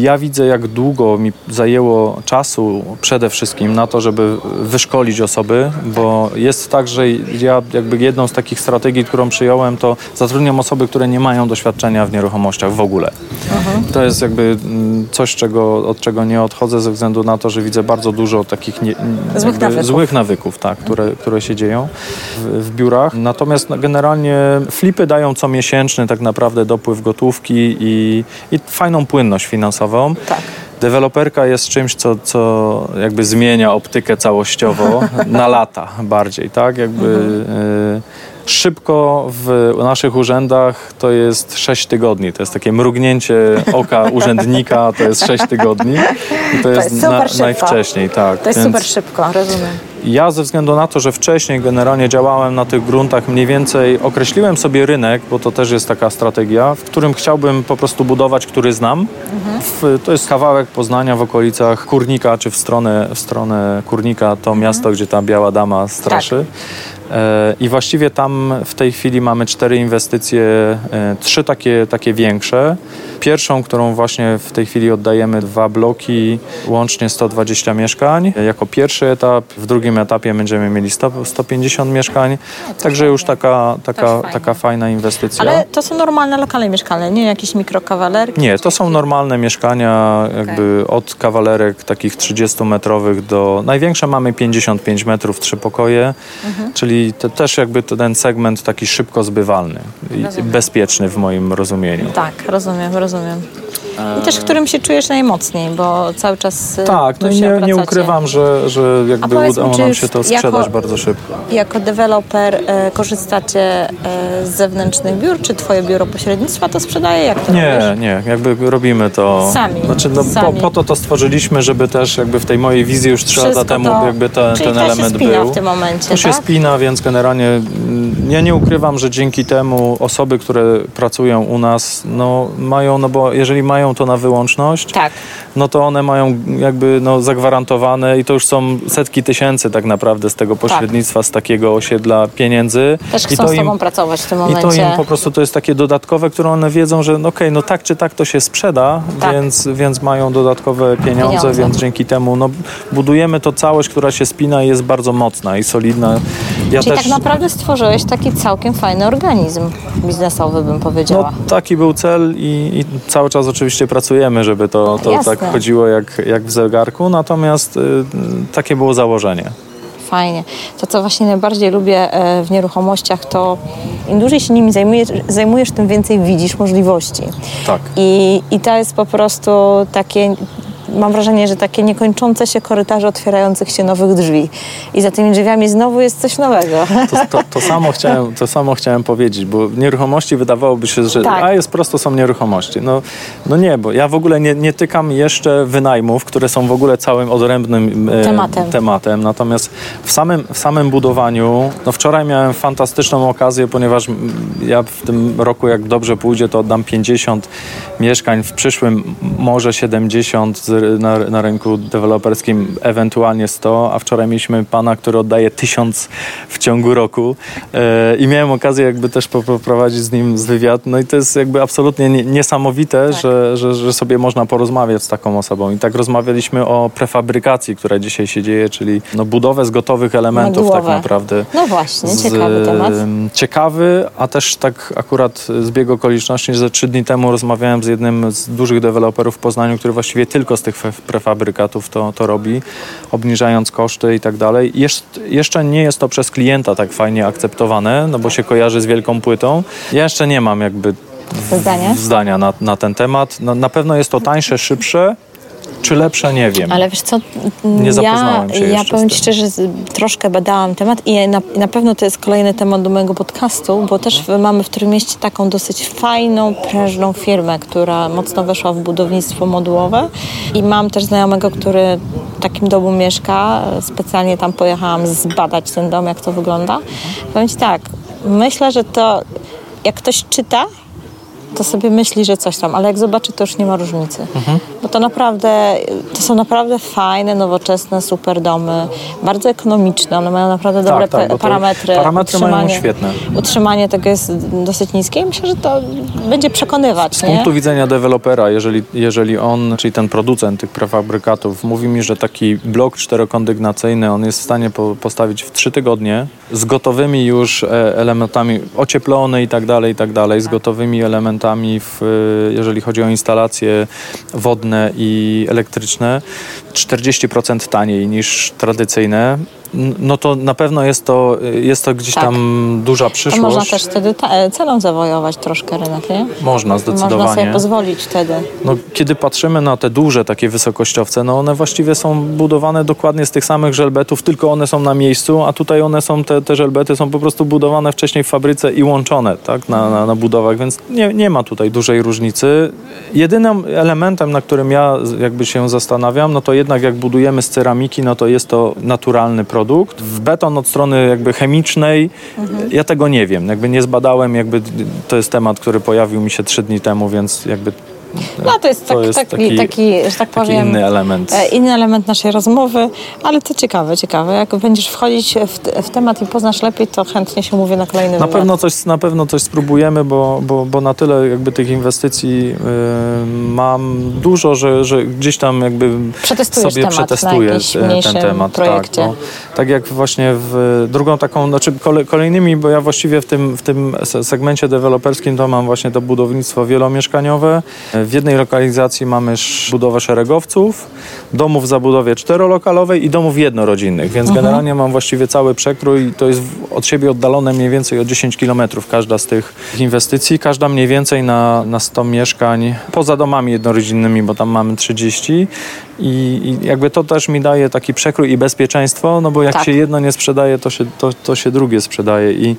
Speaker 3: ja widzę, jak długo mi zajęło czasu przede wszystkim na to, żeby wyszkolić osoby, bo jest tak, że ja jakby jedną z takich strategii, którą przyjąłem, to zatrudniam osoby, które nie mają doświadczenia w nieruchomościach w ogóle. To jest jakby mm, coś, czego, od czego nie odchodzę ze względu na to, że widzę bardzo dużo takich nie,
Speaker 2: Złych nawyków.
Speaker 3: złych nawyków, tak, które, które się dzieją w, w biurach. Natomiast no, generalnie flipy dają co miesięczny tak naprawdę dopływ gotówki i, i fajną płynność finansową.
Speaker 2: Tak.
Speaker 3: Deweloperka jest czymś, co, co jakby zmienia optykę całościowo na lata bardziej, tak? Jakby y, szybko w naszych urzędach to jest 6 tygodni. To jest takie mrugnięcie oka urzędnika, to jest 6 tygodni. I to, jest,
Speaker 2: jest super
Speaker 3: na, najwcześniej, tak.
Speaker 2: To jest
Speaker 3: Więc-
Speaker 2: super szybko, rozumiem.
Speaker 3: Ja ze względu na to, że wcześniej generalnie działałem na tych gruntach, mniej więcej określiłem sobie rynek, bo to też jest taka strategia, w którym chciałbym po prostu budować, który znam. W, to jest kawałek Poznania w okolicach Kurnika, czy w stronę, w stronę Kurnika, to miasto, gdzie ta biała dama straszy. E, I właściwie tam w tej chwili mamy cztery inwestycje, e, trzy takie, takie większe. Pierwszą, którą właśnie w tej chwili oddajemy dwa bloki, łącznie 120 mieszkań. Jako pierwszy etap, w drugim etapie będziemy mieli 100, 150 mieszkań. Także już taka, taka,
Speaker 2: fajnie.
Speaker 3: taka fajna inwestycja.
Speaker 2: Ale to są normalne lokale mieszkalne, nie jakieś mikrokawalerki?
Speaker 3: Nie, to są normalne mieszkania, jakby od kawalerek takich 30-metrowych do... Największe mamy 55 metrów, trzy pokoje,
Speaker 2: Mhm.
Speaker 3: czyli to też jakby ten segment taki szybko zbywalny i bezpieczny w moim rozumieniu.
Speaker 2: Tak, rozumiem, rozumiem. I też w którym się czujesz najmocniej, bo cały czas y,
Speaker 3: Tak, no nie, nie ukrywam, że, że jakby udało nam się to
Speaker 2: jako-
Speaker 3: sprzedać bardzo szybko.
Speaker 2: Jako deweloper e, korzystacie e, z zewnętrznych biur, czy twoje biuro pośrednictwa to sprzedaje? Jak to
Speaker 3: Nie,
Speaker 2: robisz?
Speaker 3: nie, jakby robimy to.
Speaker 2: Sami,
Speaker 3: Znaczy, no, po,
Speaker 2: sami.
Speaker 3: po to to stworzyliśmy, żeby też jakby w tej mojej wizji już trzy lata temu
Speaker 2: to-
Speaker 3: jakby te,
Speaker 2: czyli
Speaker 3: ten
Speaker 2: to się
Speaker 3: element
Speaker 2: spina
Speaker 3: był.
Speaker 2: w tym momencie,
Speaker 3: To się
Speaker 2: tak?
Speaker 3: spina, więc generalnie mm, ja nie ukrywam, że dzięki temu osoby, które pracują u nas, no mają, no bo jeżeli mają to na wyłączność,
Speaker 2: Tak.
Speaker 3: no to one mają jakby no, zagwarantowane i to już są setki tysięcy tak naprawdę z tego pośrednictwa, z takiego osiedla pieniędzy.
Speaker 2: Też
Speaker 3: I
Speaker 2: chcą
Speaker 3: to
Speaker 2: z Tobą
Speaker 3: im,
Speaker 2: pracować w tym
Speaker 3: I
Speaker 2: momencie.
Speaker 3: to im po prostu to jest takie dodatkowe, które one wiedzą, że no okej, no tak czy tak to się sprzeda,
Speaker 2: Tak.
Speaker 3: więc, więc mają dodatkowe pieniądze,
Speaker 2: Pieniądze.
Speaker 3: więc dzięki temu no, budujemy to całość, która się spina i jest bardzo mocna i solidna. Ja
Speaker 2: Czyli
Speaker 3: też,
Speaker 2: tak naprawdę stworzyłeś taki całkiem fajny organizm biznesowy, bym powiedziała.
Speaker 3: no, taki był cel i, i cały czas oczywiście pracujemy, żeby to, to
Speaker 2: Jasne.
Speaker 3: tak chodziło jak, jak w zegarku, natomiast y, takie było założenie.
Speaker 2: Fajnie. To, co właśnie najbardziej lubię e, w nieruchomościach, to im dłużej się nimi zajmujesz, zajmujesz tym więcej widzisz możliwości.
Speaker 3: Tak.
Speaker 2: I, I to jest po prostu takie, mam wrażenie, że takie niekończące się korytarze otwierających się nowych drzwi. I za tymi drzwiami znowu jest coś nowego.
Speaker 3: To, to, to, samo chciałem, to samo chciałem powiedzieć, bo nieruchomości wydawałoby się, że
Speaker 2: Tak.
Speaker 3: a jest prosto, są nieruchomości. No, no nie, bo ja w ogóle nie, nie tykam jeszcze wynajmów, które są w ogóle całym odrębnym e,
Speaker 2: Tematem.
Speaker 3: tematem. Natomiast w samym, w samym budowaniu, no wczoraj miałem fantastyczną okazję, ponieważ ja w tym roku, jak dobrze pójdzie, to oddam 50 mieszkań, w przyszłym może 70 z, na, na rynku deweloperskim, ewentualnie 100, a wczoraj mieliśmy pana, który oddaje 1000 w ciągu roku e, i miałem okazję jakby też po- poprowadzić z nim z wywiad, no i to jest jakby absolutnie nie, niesamowite, że, że, że sobie można porozmawiać z taką osobą i tak rozmawialiśmy o prefabrykacji, która dzisiaj się dzieje, czyli no, budowę z gotowych elementów tak
Speaker 2: głowę.
Speaker 3: naprawdę.
Speaker 2: No właśnie,
Speaker 3: Z,
Speaker 2: ciekawy temat.
Speaker 3: em, Ciekawy, a też tak akurat zbieg okoliczności, że trzy dni temu rozmawiałem z jednym z dużych deweloperów w Poznaniu, który właściwie tylko z tych fe- prefabrykatów to, to robi, obniżając koszty i tak dalej. Jeszcze nie jest to przez klienta tak fajnie akceptowane, no bo się kojarzy z wielką płytą. Ja jeszcze nie mam jakby
Speaker 2: Zdania?
Speaker 3: zdania na, na ten temat. Na, na pewno jest to tańsze, szybsze, czy lepsze, nie wiem.
Speaker 2: Ale wiesz co,
Speaker 3: Nie
Speaker 2: ja,
Speaker 3: zapoznałem się
Speaker 2: ja powiem Ci szczerze, troszkę badałam temat i na, na pewno to jest kolejny temat do mojego podcastu, bo też mamy w Trójmieście taką dosyć fajną, prężną firmę, która mocno weszła w budownictwo modułowe i mam też znajomego, który w takim domu mieszka. Specjalnie tam pojechałam zbadać ten dom, jak to wygląda. Powiem Ci tak, myślę, że to jak ktoś czyta, to sobie myśli, że coś tam, ale jak zobaczy, to już nie ma różnicy.
Speaker 3: Mhm.
Speaker 2: Bo to naprawdę, to są naprawdę fajne, nowoczesne, super domy, bardzo ekonomiczne, one mają naprawdę
Speaker 3: Tak,
Speaker 2: dobre
Speaker 3: tak,
Speaker 2: parametry.
Speaker 3: parametry mają świetne.
Speaker 2: Utrzymanie tego jest dosyć niskie i myślę, że to będzie przekonywać,
Speaker 3: Z
Speaker 2: nie?
Speaker 3: punktu widzenia dewelopera, jeżeli, jeżeli on, czyli ten producent tych prefabrykatów, mówi mi, że taki blok czterokondygnacyjny on jest w stanie po, postawić w trzy tygodnie z gotowymi już e, elementami ocieplone i tak dalej, i tak dalej, z gotowymi elementami, w, e, jeżeli chodzi o instalacje wodne i elektryczne, 40% taniej niż tradycyjne. No to na pewno jest to, jest to gdzieś
Speaker 2: Tak.
Speaker 3: tam duża
Speaker 2: To
Speaker 3: przyszłość.
Speaker 2: można też wtedy ta, e, ceną zawojować troszkę rynek, nie?
Speaker 3: Można zdecydowanie.
Speaker 2: Można sobie pozwolić wtedy.
Speaker 3: No, kiedy patrzymy na te duże takie wysokościowce, no one właściwie są budowane dokładnie z tych samych żelbetów, tylko one są na miejscu, a tutaj one są, te, te żelbety są po prostu budowane wcześniej w fabryce i łączone tak, na, na, na budowach, więc nie, nie ma tutaj dużej różnicy. Jedynym elementem, na którym ja jakby się zastanawiam, no to jednak jak budujemy z ceramiki, no to jest to naturalny produkt. W beton od strony jakby chemicznej, ja tego nie wiem, jakby nie zbadałem, jakby to jest temat, który pojawił mi się trzy dni temu, więc jakby
Speaker 2: No to jest, tak,
Speaker 3: to jest
Speaker 2: taki,
Speaker 3: taki-
Speaker 2: taki, że tak powiem,
Speaker 3: inny element.
Speaker 2: e, inny element naszej rozmowy, ale to ciekawe, ciekawe. Jak będziesz wchodzić w, w temat i poznasz lepiej, to chętnie się mówię na kolejny
Speaker 3: Na pewno, coś, na pewno coś spróbujemy, bo, bo, bo na tyle jakby tych inwestycji y, mam dużo, że, że gdzieś tam jakby
Speaker 2: Przetestujesz
Speaker 3: sobie przetestuję e, ten temat.
Speaker 2: projekcie.
Speaker 3: Tak, no, tak jak właśnie w drugą taką, znaczy kole, kolejnymi, bo ja właściwie w tym, w tym se- segmencie deweloperskim to mam właśnie to budownictwo wielomieszkaniowe. W jednej lokalizacji mamy budowę szeregowców, domów w zabudowie czterolokalowej i domów jednorodzinnych, więc
Speaker 2: Mhm.
Speaker 3: generalnie mam właściwie cały przekrój. To jest od siebie oddalone mniej więcej o 10 kilometrów każda z tych inwestycji. Każda mniej więcej na, na 100 mieszkań, poza domami jednorodzinnymi, bo tam mamy 30 i, i jakby to też mi daje taki przekrój i bezpieczeństwo, no bo jak
Speaker 2: Tak.
Speaker 3: się jedno nie sprzedaje, to się, to, to się drugie sprzedaje i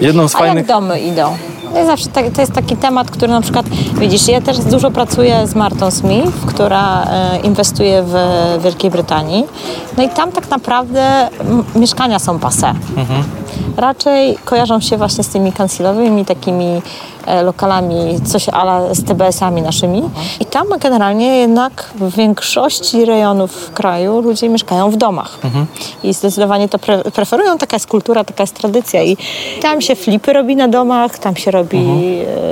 Speaker 3: jedną z
Speaker 2: A
Speaker 3: fajnych...
Speaker 2: jak domy idą? Jest, zawsze tak, to jest taki temat, który na przykład, widzisz, ja też dużo pracuję z Martą Smith, która e, inwestuje w Wielkiej Brytanii. No i tam tak naprawdę mieszkania są pase. Raczej kojarzą się właśnie z tymi kansilowymi takimi e, lokalami, coś ala z TBS-ami naszymi. I tam generalnie jednak w większości rejonów kraju ludzie mieszkają w domach. I zdecydowanie to pre preferują. Taka jest kultura, taka jest tradycja. I tam się flipy robi na domach, tam się robi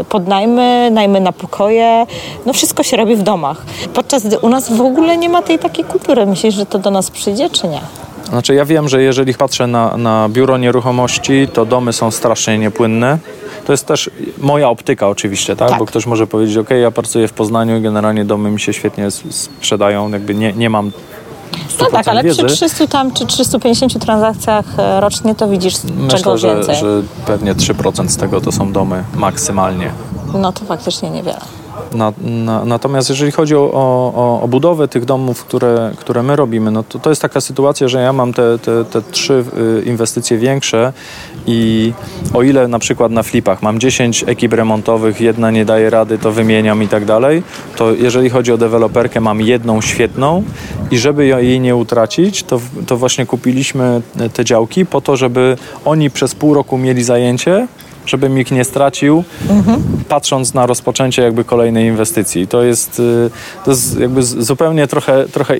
Speaker 2: e, podnajmy, najmy na pokoje. No wszystko się robi w domach. Podczas gdy u nas w ogóle nie ma tej takiej kultury. Myślisz, że to do nas przyjdzie, czy nie?
Speaker 3: Znaczy ja wiem, że jeżeli patrzę na, na biuro nieruchomości, to domy są strasznie niepłynne. To jest też moja optyka oczywiście, tak?
Speaker 2: Tak.
Speaker 3: Bo ktoś może powiedzieć, ok, ja pracuję w Poznaniu i generalnie domy mi się świetnie sprzedają, jakby nie, nie mam
Speaker 2: No tak, ale
Speaker 3: wiedzy.
Speaker 2: przy 300 tam czy 350 transakcjach e, rocznie to widzisz
Speaker 3: Myślę,
Speaker 2: czego
Speaker 3: że,
Speaker 2: więcej.
Speaker 3: że pewnie 3% z tego to są domy maksymalnie.
Speaker 2: No to faktycznie niewiele.
Speaker 3: Na, na, natomiast jeżeli chodzi o, o, o budowę tych domów, które, które my robimy, no to, to jest taka sytuacja, że ja mam te, te, te trzy y, inwestycje większe i o ile na przykład na flipach mam 10 ekip remontowych, jedna nie daje rady, to wymieniam i tak dalej, to jeżeli chodzi o deweloperkę, mam jedną świetną i żeby jej nie utracić, to, to właśnie kupiliśmy te działki po to, żeby oni przez pół roku mieli zajęcie, żebym ich nie stracił, patrząc na rozpoczęcie jakby kolejnej inwestycji. To jest, y, to jest jakby zupełnie trochę, trochę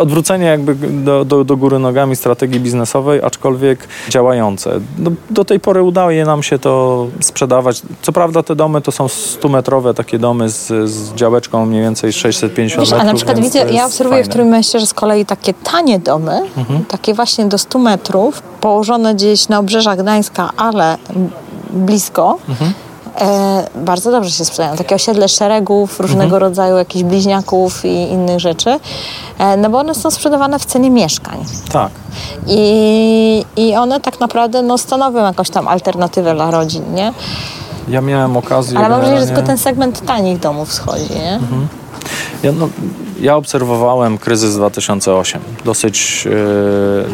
Speaker 3: odwrócenie jakby do, do, do góry nogami strategii biznesowej, aczkolwiek działające. Do, do tej pory udaje nam się to sprzedawać. Co prawda te domy to są 100-metrowe takie domy z, z działeczką mniej więcej 650
Speaker 2: Wiesz,
Speaker 3: metrów.
Speaker 2: a na przykład widzę, ja obserwuję w
Speaker 3: fajne.
Speaker 2: którym mieście, że z kolei takie tanie domy, takie właśnie do 100 metrów, położone gdzieś na obrzeżach Gdańska, ale blisko, e, bardzo dobrze się sprzedają. Takie osiedle szeregów, różnego rodzaju jakichś bliźniaków i innych rzeczy, e, no bo one są sprzedawane w cenie mieszkań.
Speaker 3: Tak.
Speaker 2: I, I one tak naprawdę no, stanowią jakąś tam alternatywę dla rodzin, nie?
Speaker 3: Ja miałem okazję...
Speaker 2: Ale mam wrażenie, że tylko ten segment tanich domów schodzi, nie?
Speaker 3: Ja, no, ja obserwowałem kryzys 2008. Dosyć,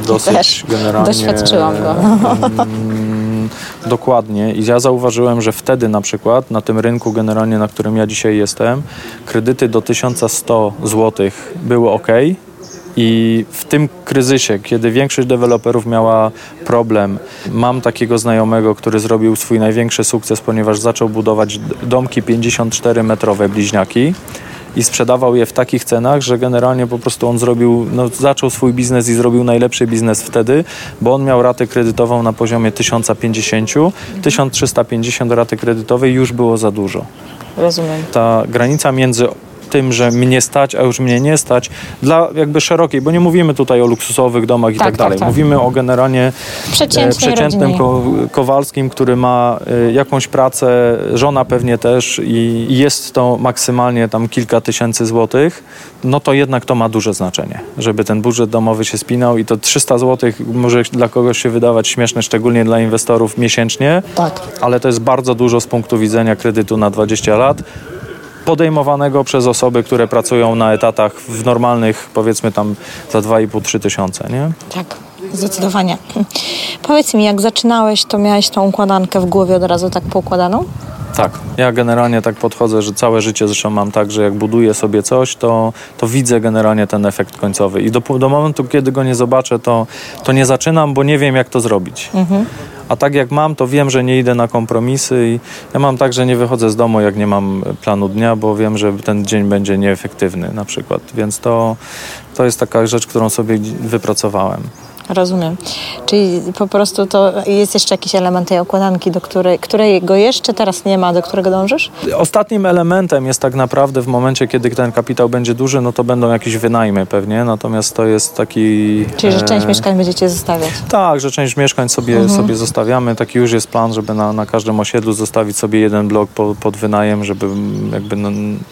Speaker 3: e, dosyć
Speaker 2: też
Speaker 3: generalnie.
Speaker 2: doświadczyłam go.
Speaker 3: Dokładnie. I ja zauważyłem, że wtedy na przykład na tym rynku generalnie, na którym ja dzisiaj jestem, kredyty do 1100 zł były ok. I w tym kryzysie, kiedy większość deweloperów miała problem, mam takiego znajomego, który zrobił swój największy sukces, ponieważ zaczął budować domki 54-metrowe bliźniaki i sprzedawał je w takich cenach, że generalnie po prostu on zrobił, no, zaczął swój biznes i zrobił najlepszy biznes wtedy, bo on miał ratę kredytową na poziomie 1050, 1350 raty kredytowej już było za dużo
Speaker 2: Rozumiem.
Speaker 3: ta granica między tym, że mnie stać, a już mnie nie stać, dla jakby szerokiej, bo nie mówimy tutaj o luksusowych domach i
Speaker 2: Tak,
Speaker 3: tak, dalej.
Speaker 2: tak, tak.
Speaker 3: Mówimy o generalnie
Speaker 2: Przeciętnej
Speaker 3: e, przeciętnym ko Kowalskim, który ma e, jakąś pracę, żona pewnie też i i jest to maksymalnie tam kilka tysięcy złotych, no to jednak to ma duże znaczenie, żeby ten budżet domowy się spinał i to 300 złotych może dla kogoś się wydawać śmieszne, szczególnie dla inwestorów miesięcznie,
Speaker 2: Tak.
Speaker 3: ale to jest bardzo dużo z punktu widzenia kredytu na 20 lat podejmowanego przez osoby, które pracują na etatach w normalnych, powiedzmy tam za 2,5-3 tysiące, nie?
Speaker 2: Tak, zdecydowanie. Powiedz mi, jak zaczynałeś, to miałeś tą układankę w głowie od razu tak poukładaną?
Speaker 3: Tak. Ja generalnie tak podchodzę, że całe życie zresztą mam tak, że jak buduję sobie coś, to, to widzę generalnie ten efekt końcowy. I do, do momentu, kiedy go nie zobaczę, to, to nie zaczynam, bo nie wiem, jak to zrobić. A tak jak mam, to wiem, że nie idę na kompromisy i ja mam tak, że nie wychodzę z domu, jak nie mam planu dnia, bo wiem, że ten dzień będzie nieefektywny na przykład. Więc to, to jest taka rzecz, którą sobie wypracowałem.
Speaker 2: Rozumiem. Czyli po prostu to jest jeszcze jakiś element tej układanki, do której, którego jeszcze teraz nie ma, do którego dążysz?
Speaker 3: Ostatnim elementem jest tak naprawdę w momencie, kiedy ten kapitał będzie duży, no to będą jakieś wynajmy pewnie, natomiast to jest taki...
Speaker 2: Czyli, że część
Speaker 3: e,
Speaker 2: mieszkań będziecie zostawiać.
Speaker 3: Tak, że część mieszkań sobie,
Speaker 2: Mhm.
Speaker 3: sobie zostawiamy. Taki już jest plan, żeby na, na każdym osiedlu zostawić sobie jeden blok po, pod wynajem, żeby jakby na,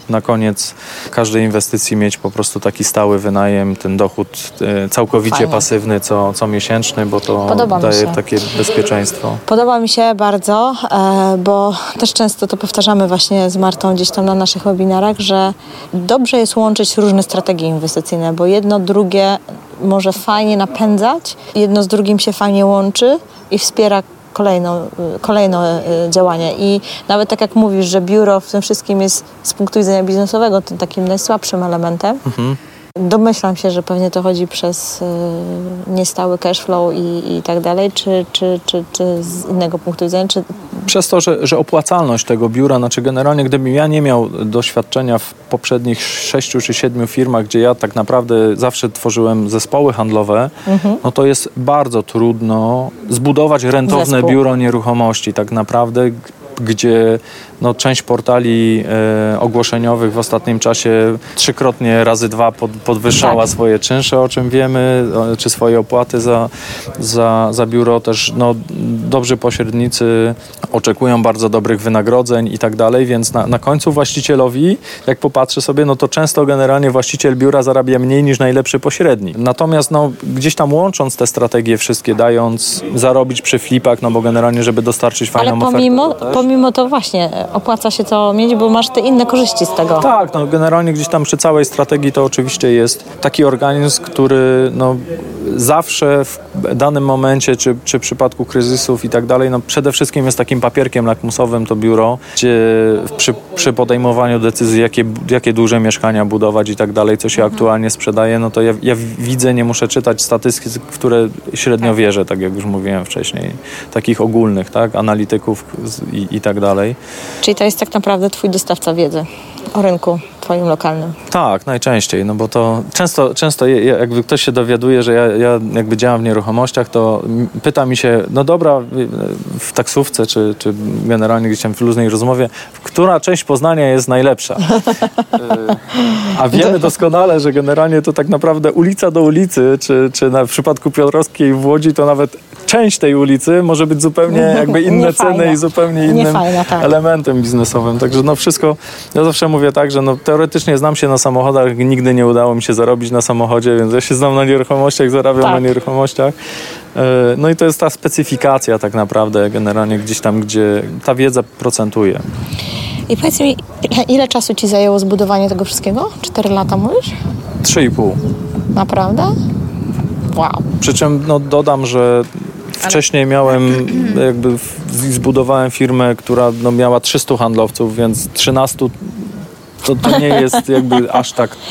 Speaker 3: na koniec każdej inwestycji mieć po prostu taki stały wynajem, ten dochód e, całkowicie
Speaker 2: Fajnie.
Speaker 3: pasywny co, co miesięczny, bo to
Speaker 2: Podoba
Speaker 3: daje takie bezpieczeństwo.
Speaker 2: Podoba mi się bardzo, e, bo też często to powtarzamy właśnie z Martą gdzieś tam na naszych webinarach, że dobrze jest łączyć różne strategie inwestycyjne, bo jedno drugie może fajnie napędzać, jedno z drugim się fajnie łączy i wspiera kolejną, kolejne y, działanie. I nawet tak jak mówisz, że biuro w tym wszystkim jest z punktu widzenia biznesowego tym takim najsłabszym elementem, Domyślam się, że pewnie to chodzi przez y, niestały cash flow i, i tak dalej, czy, czy, czy, czy z innego punktu widzenia, czy
Speaker 3: Przez to, że, że opłacalność tego biura, znaczy generalnie gdybym ja nie miał doświadczenia w poprzednich sześciu czy siedmiu firmach, gdzie ja tak naprawdę zawsze tworzyłem zespoły handlowe, no to jest bardzo trudno zbudować rentowne
Speaker 2: Zespół.
Speaker 3: biuro nieruchomości tak naprawdę, gdzie no, część portali e, ogłoszeniowych w ostatnim czasie trzykrotnie razy dwa pod, podwyższała
Speaker 2: Tak.
Speaker 3: swoje czynsze, o czym wiemy, czy swoje opłaty za, za, za biuro. Też no, dobrzy pośrednicy oczekują bardzo dobrych wynagrodzeń i tak dalej, więc na, na końcu właścicielowi, jak popatrzy sobie, no to często generalnie właściciel biura zarabia mniej niż najlepszy pośrednik. Natomiast no, gdzieś tam łącząc te strategie wszystkie, dając zarobić przy flipach, no bo generalnie, żeby dostarczyć fajną
Speaker 2: Ale
Speaker 3: ofertę.
Speaker 2: pomimo,
Speaker 3: to też-
Speaker 2: pomimo to właśnie e, opłaca się to mieć, bo masz te inne korzyści z tego.
Speaker 3: Tak, no generalnie gdzieś tam przy całej strategii to oczywiście jest taki organizm, który no, zawsze w danym momencie, czy, czy w przypadku kryzysów i tak dalej, no przede wszystkim jest takim papierkiem lakmusowym to biuro, gdzie przy, przy podejmowaniu decyzji, jakie, jakie duże mieszkania budować i tak dalej, co się aktualnie sprzedaje, no to ja, ja widzę, nie muszę czytać statystyk, w które średnio wierzę, tak jak już mówiłem wcześniej, takich ogólnych, tak, analityków i, i tak dalej.
Speaker 2: Czyli to jest tak naprawdę twój dostawca wiedzy o rynku twoim lokalnym.
Speaker 3: Tak, najczęściej, no bo to często, często jakby ktoś się dowiaduje, że ja, ja jakby działam w nieruchomościach, to pyta mi się, no dobra, w- taksówce czy, czy generalnie gdzieś tam w luźnej rozmowie, która część Poznania jest najlepsza? A wiemy doskonale, że generalnie to tak naprawdę ulica do ulicy, czy, czy na, w przypadku Piotrowskiej w Łodzi, to nawet część tej ulicy może być zupełnie jakby inne
Speaker 2: Niefajna.
Speaker 3: ceny i zupełnie innym
Speaker 2: Niefajna, tak.
Speaker 3: elementem biznesowym. Także no wszystko, ja zawsze mówię tak, że no teoretycznie znam się na samochodach, nigdy nie udało mi się zarobić na samochodzie, więc ja się znam na nieruchomościach, zarabiam
Speaker 2: Tak.
Speaker 3: na nieruchomościach. E, No i to jest ta specyfikacja tak naprawdę generalnie gdzieś tam, gdzie ta wiedza procentuje.
Speaker 2: I powiedz mi, ile, czasu ci zajęło zbudowanie tego wszystkiego? Cztery lata mówisz?
Speaker 3: 3,5.
Speaker 2: Naprawdę? Wow.
Speaker 3: Przy czym no, dodam, że wcześniej miałem, jakby zbudowałem firmę, która no, miała 300 handlowców, więc 13 to, to nie jest jakby aż tak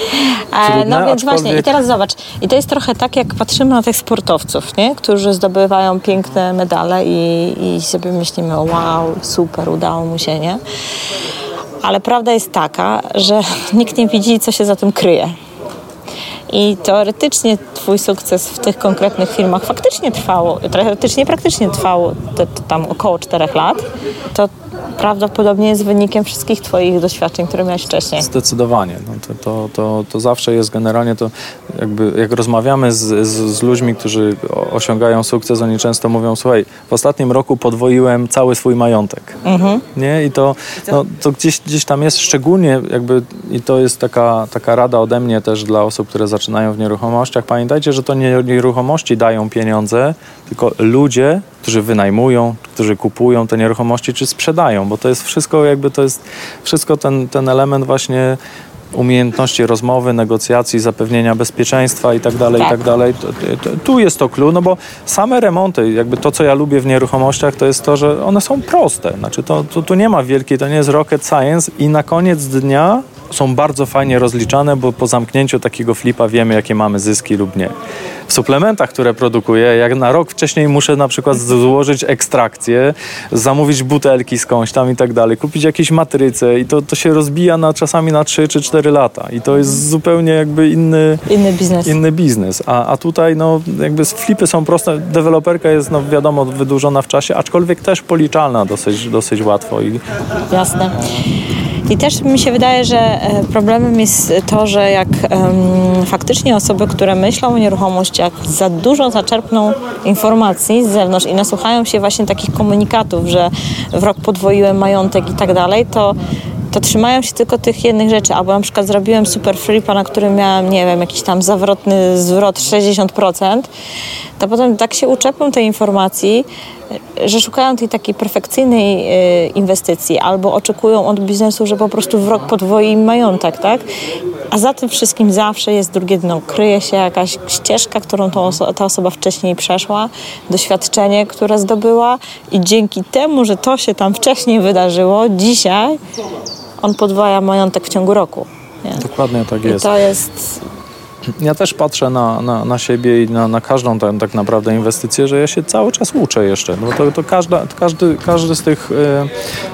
Speaker 2: E,
Speaker 3: trudne,
Speaker 2: no więc właśnie, i teraz zobacz. I to jest trochę tak, jak patrzymy na tych sportowców, nie? którzy zdobywają piękne medale i, i sobie myślimy, wow, super, udało mu się, nie? Ale prawda jest taka, że nikt nie widzi, co się za tym kryje. I teoretycznie twój sukces w tych konkretnych firmach faktycznie trwało, teoretycznie praktycznie trwało to tam około czterech lat, to prawdopodobnie jest wynikiem wszystkich twoich doświadczeń, które miałeś wcześniej.
Speaker 3: Zdecydowanie. No to, to, to, to zawsze jest generalnie to, jakby jak rozmawiamy z, z, z ludźmi, którzy osiągają sukces, oni często mówią, słuchaj, w ostatnim roku podwoiłem cały swój majątek. Nie? I to, no, to gdzieś, gdzieś tam jest szczególnie jakby, i to jest taka, taka rada ode mnie też dla osób, które zaczynają w nieruchomościach. Pamiętajcie, że to nie nieruchomości dają pieniądze, tylko ludzie, którzy wynajmują, którzy kupują te nieruchomości, czy sprzedają, bo to jest wszystko jakby, to jest wszystko ten, ten element właśnie umiejętności rozmowy, negocjacji, zapewnienia bezpieczeństwa i tak dalej, i
Speaker 2: Tak.
Speaker 3: tak dalej. Tu jest to clue, no bo same remonty, jakby to, co ja lubię w nieruchomościach, to jest to, że one są proste. Znaczy to, to tu nie ma wielkiej, to nie jest rocket science i na koniec dnia są bardzo fajnie rozliczane, bo po zamknięciu takiego flipa wiemy, jakie mamy zyski lub nie. W suplementach, które produkuję, jak na rok wcześniej muszę na przykład złożyć ekstrakcję, zamówić butelki skądś tam i tak dalej, kupić jakieś matryce i to, to się rozbija na, czasami na 3 czy 4 lata i to jest zupełnie jakby inny,
Speaker 2: Inny biznes.
Speaker 3: inny biznes. A, a tutaj no, jakby flipy są proste. Deweloperka jest no, wiadomo wydłużona w czasie, aczkolwiek też policzalna dosyć, dosyć łatwo. I
Speaker 2: Jasne. I też mi się wydaje, że e, problemem jest to, że jak em, faktycznie osoby, które myślą o nieruchomościach, za dużo zaczerpną informacji z zewnątrz i nasłuchają się właśnie takich komunikatów, że w rok podwoiłem majątek i tak dalej, to to trzymają się tylko tych jednych rzeczy, albo na przykład zrobiłem super flipa, na którym miałem, nie wiem, jakiś tam zawrotny zwrot 60%, to potem tak się uczepią tej informacji, że szukają tej takiej perfekcyjnej e, inwestycji albo oczekują od biznesu, że po prostu w rok podwoi im majątek, tak? A za tym wszystkim zawsze jest drugie dno. Kryje się jakaś ścieżka, którą oso- ta osoba wcześniej przeszła, doświadczenie, które zdobyła i dzięki temu, że to się tam wcześniej wydarzyło, dzisiaj on podwaja majątek w ciągu roku. Nie?
Speaker 3: dokładnie tak
Speaker 2: I
Speaker 3: jest.
Speaker 2: to jest
Speaker 3: ja też patrzę na, na, na siebie i na, na każdą tam, tak naprawdę inwestycję, że ja się cały czas uczę jeszcze. No to, to każda, każdy, każdy z tych, e,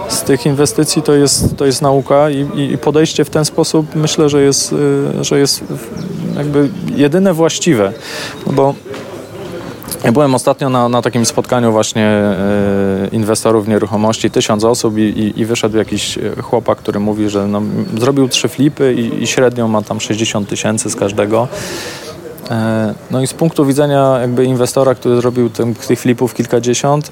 Speaker 3: z tych inwestycji to jest, to jest nauka i, i podejście w ten sposób myślę, że jest, e, że jest jakby jedyne właściwe. No bo ja byłem ostatnio na, na takim spotkaniu właśnie e, inwestorów nieruchomości, tysiąc osób i, i, i, wyszedł jakiś e, chłopak, który mówi, że no, zrobił trzy flipy i, i średnio ma tam 60 tysięcy z każdego. E, no i z punktu widzenia jakby inwestora, który zrobił tych flipów kilkadziesiąt,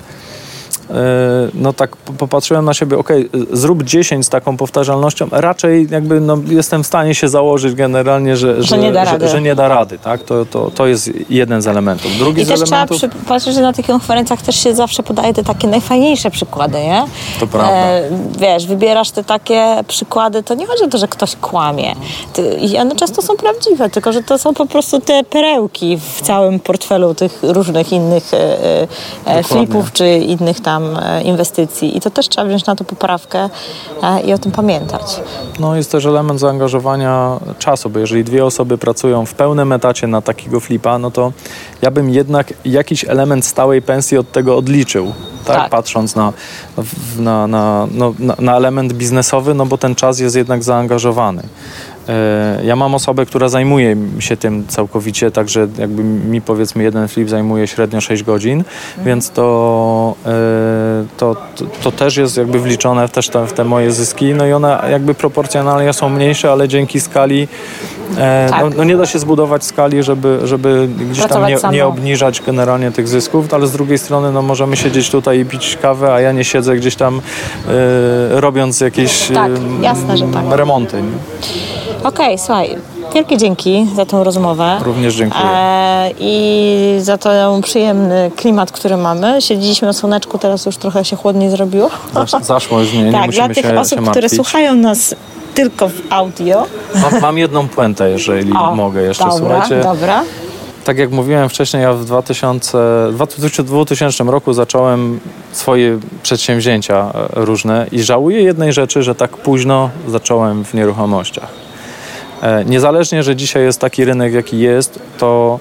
Speaker 3: no tak popatrzyłem na siebie, ok, zrób 10 z taką powtarzalnością, raczej jakby no, jestem w stanie się założyć generalnie, że,
Speaker 2: że, że nie da rady.
Speaker 3: Że, że, nie da rady tak? to, to, to jest jeden z elementów. Drugi
Speaker 2: I
Speaker 3: z
Speaker 2: też
Speaker 3: elementów...
Speaker 2: trzeba patrzeć, że na takich konferencjach też się zawsze podaje te takie najfajniejsze przykłady, nie?
Speaker 3: To prawda. E,
Speaker 2: wiesz, wybierasz te takie przykłady, to nie chodzi o to, że ktoś kłamie. I one często są prawdziwe, tylko że to są po prostu te perełki w całym portfelu tych różnych innych e, e, flipów czy innych tam tam e, inwestycji i to też trzeba wziąć na to poprawkę e, i o tym pamiętać.
Speaker 3: No jest też element zaangażowania czasu, bo jeżeli dwie osoby pracują w pełnym etacie na takiego flipa, no to ja bym jednak jakiś element stałej pensji od tego odliczył. Tak, tak. patrząc na, na, na, no, na, na element biznesowy, no bo ten czas jest jednak zaangażowany. E, ja mam osobę, która zajmuje się tym całkowicie, także jakby mi powiedzmy jeden flip zajmuje średnio 6 godzin, mhm. więc to, e, to, to, to, też jest jakby wliczone też te, w te moje zyski, no i one jakby proporcjonalnie są mniejsze, ale dzięki skali e, tak. no, no, nie da się zbudować skali, żeby, żeby gdzieś tam nie, nie, obniżać generalnie tych zysków, ale z drugiej strony no możemy siedzieć tutaj i pić kawę, a ja nie siedzę gdzieś tam robiąc jakieś
Speaker 2: tak, jasne, tak.
Speaker 3: remonty.
Speaker 2: Okej, okay, słuchaj, wielkie dzięki za tę rozmowę.
Speaker 3: Również dziękuję. E,
Speaker 2: I za ten przyjemny klimat, który mamy. Siedzieliśmy na słoneczku, teraz już trochę się chłodniej zrobiło.
Speaker 3: Zasz, zaszło już, nie, nie
Speaker 2: tak,
Speaker 3: musimy
Speaker 2: dla tych
Speaker 3: się,
Speaker 2: osób,
Speaker 3: się
Speaker 2: które słuchają nas tylko w audio.
Speaker 3: Mam, mam jedną puentę, jeżeli o, mogę jeszcze,
Speaker 2: dobra,
Speaker 3: słuchajcie.
Speaker 2: Dobra,
Speaker 3: tak jak mówiłem wcześniej, ja w 2000, 2000 roku zacząłem swoje przedsięwzięcia e, różne i żałuję jednej rzeczy, że tak późno zacząłem w nieruchomościach. E, niezależnie, że dzisiaj jest taki rynek, jaki jest, to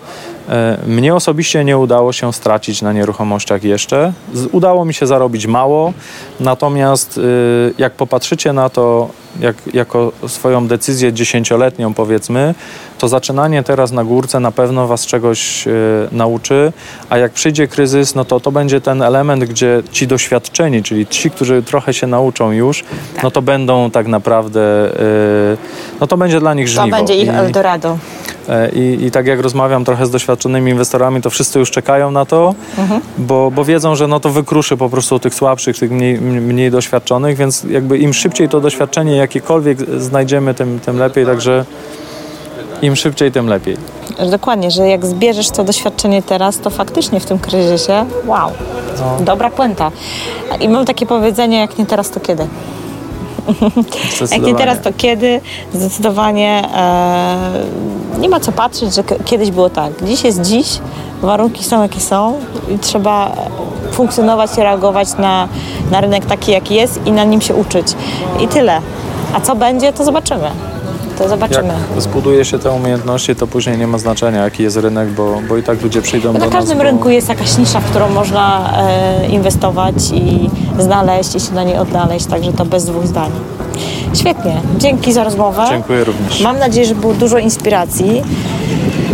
Speaker 3: mnie osobiście nie udało się stracić na nieruchomościach jeszcze. Udało mi się zarobić mało, natomiast y, jak popatrzycie na to jak, jako swoją decyzję dziesięcioletnią powiedzmy, to zaczynanie teraz na górce na pewno Was czegoś y, nauczy, a jak przyjdzie kryzys, no to to będzie ten element, gdzie ci doświadczeni, czyli ci, którzy trochę się nauczą już, no to będą tak naprawdę, y, no to będzie dla nich żniwo.
Speaker 2: To będzie ich Eldorado.
Speaker 3: E, I, I, tak jak rozmawiam trochę z doświadczonymi inwestorami, to wszyscy już czekają na to, mhm. bo, bo wiedzą, że no to wykruszy po prostu tych słabszych, tych mniej, mniej doświadczonych, więc jakby im szybciej to doświadczenie jakiekolwiek znajdziemy, tym, tym lepiej, także im szybciej, tym lepiej.
Speaker 2: Dokładnie, że jak zbierzesz to doświadczenie teraz, to faktycznie w tym kryzysie, wow, no. dobra puenta. I mam takie powiedzenie, jak nie teraz, to kiedy? Jak nie teraz, to kiedy? Zdecydowanie e, nie ma co patrzeć, że kiedyś było tak. Dziś jest dziś, warunki są jakie są i trzeba funkcjonować i reagować na, na rynek taki, jaki jest i na nim się uczyć. I tyle. A co będzie, to zobaczymy to zobaczymy.
Speaker 3: Jak zbuduje się te umiejętności, to później nie ma znaczenia, jaki jest rynek, bo, bo i tak ludzie przyjdą
Speaker 2: no
Speaker 3: do
Speaker 2: Na każdym
Speaker 3: nas,
Speaker 2: rynku jest jakaś nisza, w którą można e, inwestować i znaleźć i się na niej odnaleźć, także to bez dwóch zdań. Świetnie, dzięki za rozmowę.
Speaker 3: Dziękuję również.
Speaker 2: Mam nadzieję, że było dużo inspiracji.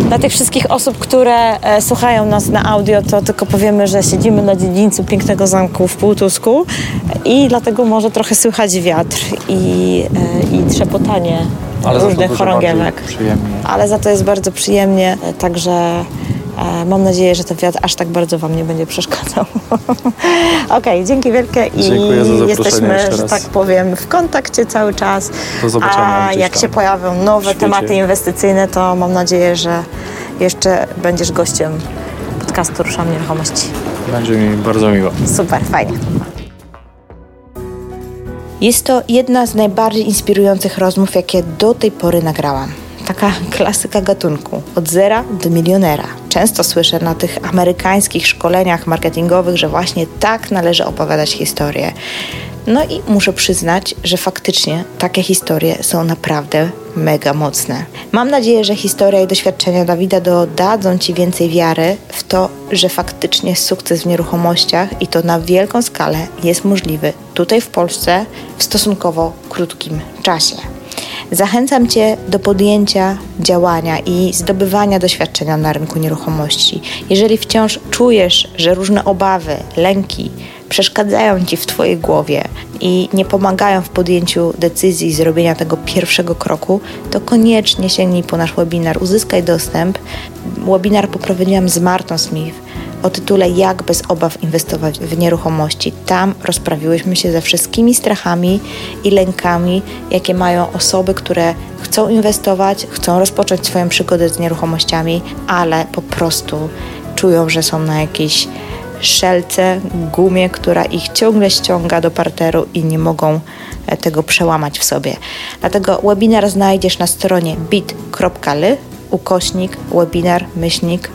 Speaker 2: Dla tych wszystkich osób, które e, słuchają nas na audio, to tylko powiemy, że siedzimy na dziedzińcu pięknego zamku w Półtusku i dlatego może trochę słychać wiatr i, e, i trzepotanie ale różnych chorągiewek. Ale za to jest bardzo przyjemnie, także e, mam nadzieję, że ten wiatr aż tak bardzo Wam nie będzie przeszkadzał. Okej, okay, dzięki wielkie i jesteśmy, że tak powiem, w kontakcie cały czas.
Speaker 3: Do zobaczenia.
Speaker 2: A jak się pojawią nowe tematy inwestycyjne, to mam nadzieję, że jeszcze będziesz gościem podcastu Ruszam Nieruchomości.
Speaker 3: Będzie mi bardzo miło.
Speaker 2: Super, fajnie.
Speaker 1: Jest to jedna z najbardziej inspirujących rozmów, jakie do tej pory nagrałam. Taka klasyka gatunku, od zera do milionera. Często słyszę na tych amerykańskich szkoleniach marketingowych, że właśnie tak należy opowiadać historię. No i muszę przyznać, że faktycznie takie historie są naprawdę mega mocne. Mam nadzieję, że historia i doświadczenia Dawida dodadzą Ci więcej wiary w to, że faktycznie sukces w nieruchomościach i to na wielką skalę jest możliwy tutaj w Polsce w stosunkowo krótkim czasie. Zachęcam Cię do podjęcia działania i zdobywania doświadczenia na rynku nieruchomości. Jeżeli wciąż czujesz, że różne obawy, lęki przeszkadzają Ci w Twojej głowie i nie pomagają w podjęciu decyzji zrobienia tego pierwszego kroku, to koniecznie sięgnij po nasz webinar, uzyskaj dostęp. Webinar poprowadziłam z Martą Smith o tytule Jak bez obaw inwestować w nieruchomości. Tam rozprawiłyśmy się ze wszystkimi strachami i lękami, jakie mają osoby, które chcą inwestować, chcą rozpocząć swoją przygodę z nieruchomościami, ale po prostu czują, że są na jakiejś szelce, gumie, która ich ciągle ściąga do parteru i nie mogą e, tego przełamać w sobie. Dlatego webinar znajdziesz na stronie bit.ly ukośnik webinar myślnik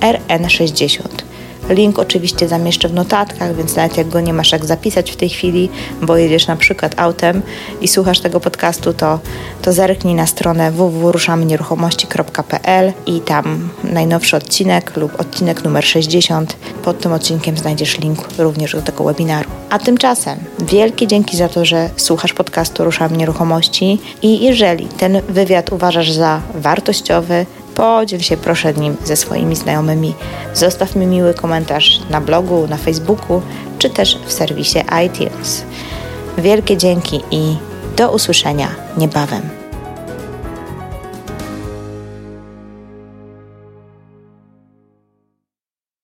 Speaker 1: RN60. Link oczywiście zamieszczę w notatkach, więc nawet jak go nie masz jak zapisać w tej chwili, bo jedziesz na przykład autem i słuchasz tego podcastu, to, to zerknij na stronę www.ruszamynieruchomości.pl i tam najnowszy odcinek lub odcinek numer 60. Pod tym odcinkiem znajdziesz link również do tego webinaru. A tymczasem wielkie dzięki za to, że słuchasz podcastu Ruszamy Nieruchomości i jeżeli ten wywiad uważasz za wartościowy, Podziel się proszę nim ze swoimi znajomymi. Zostaw mi miły komentarz na blogu, na Facebooku czy też w serwisie iTunes. Wielkie dzięki i do usłyszenia niebawem.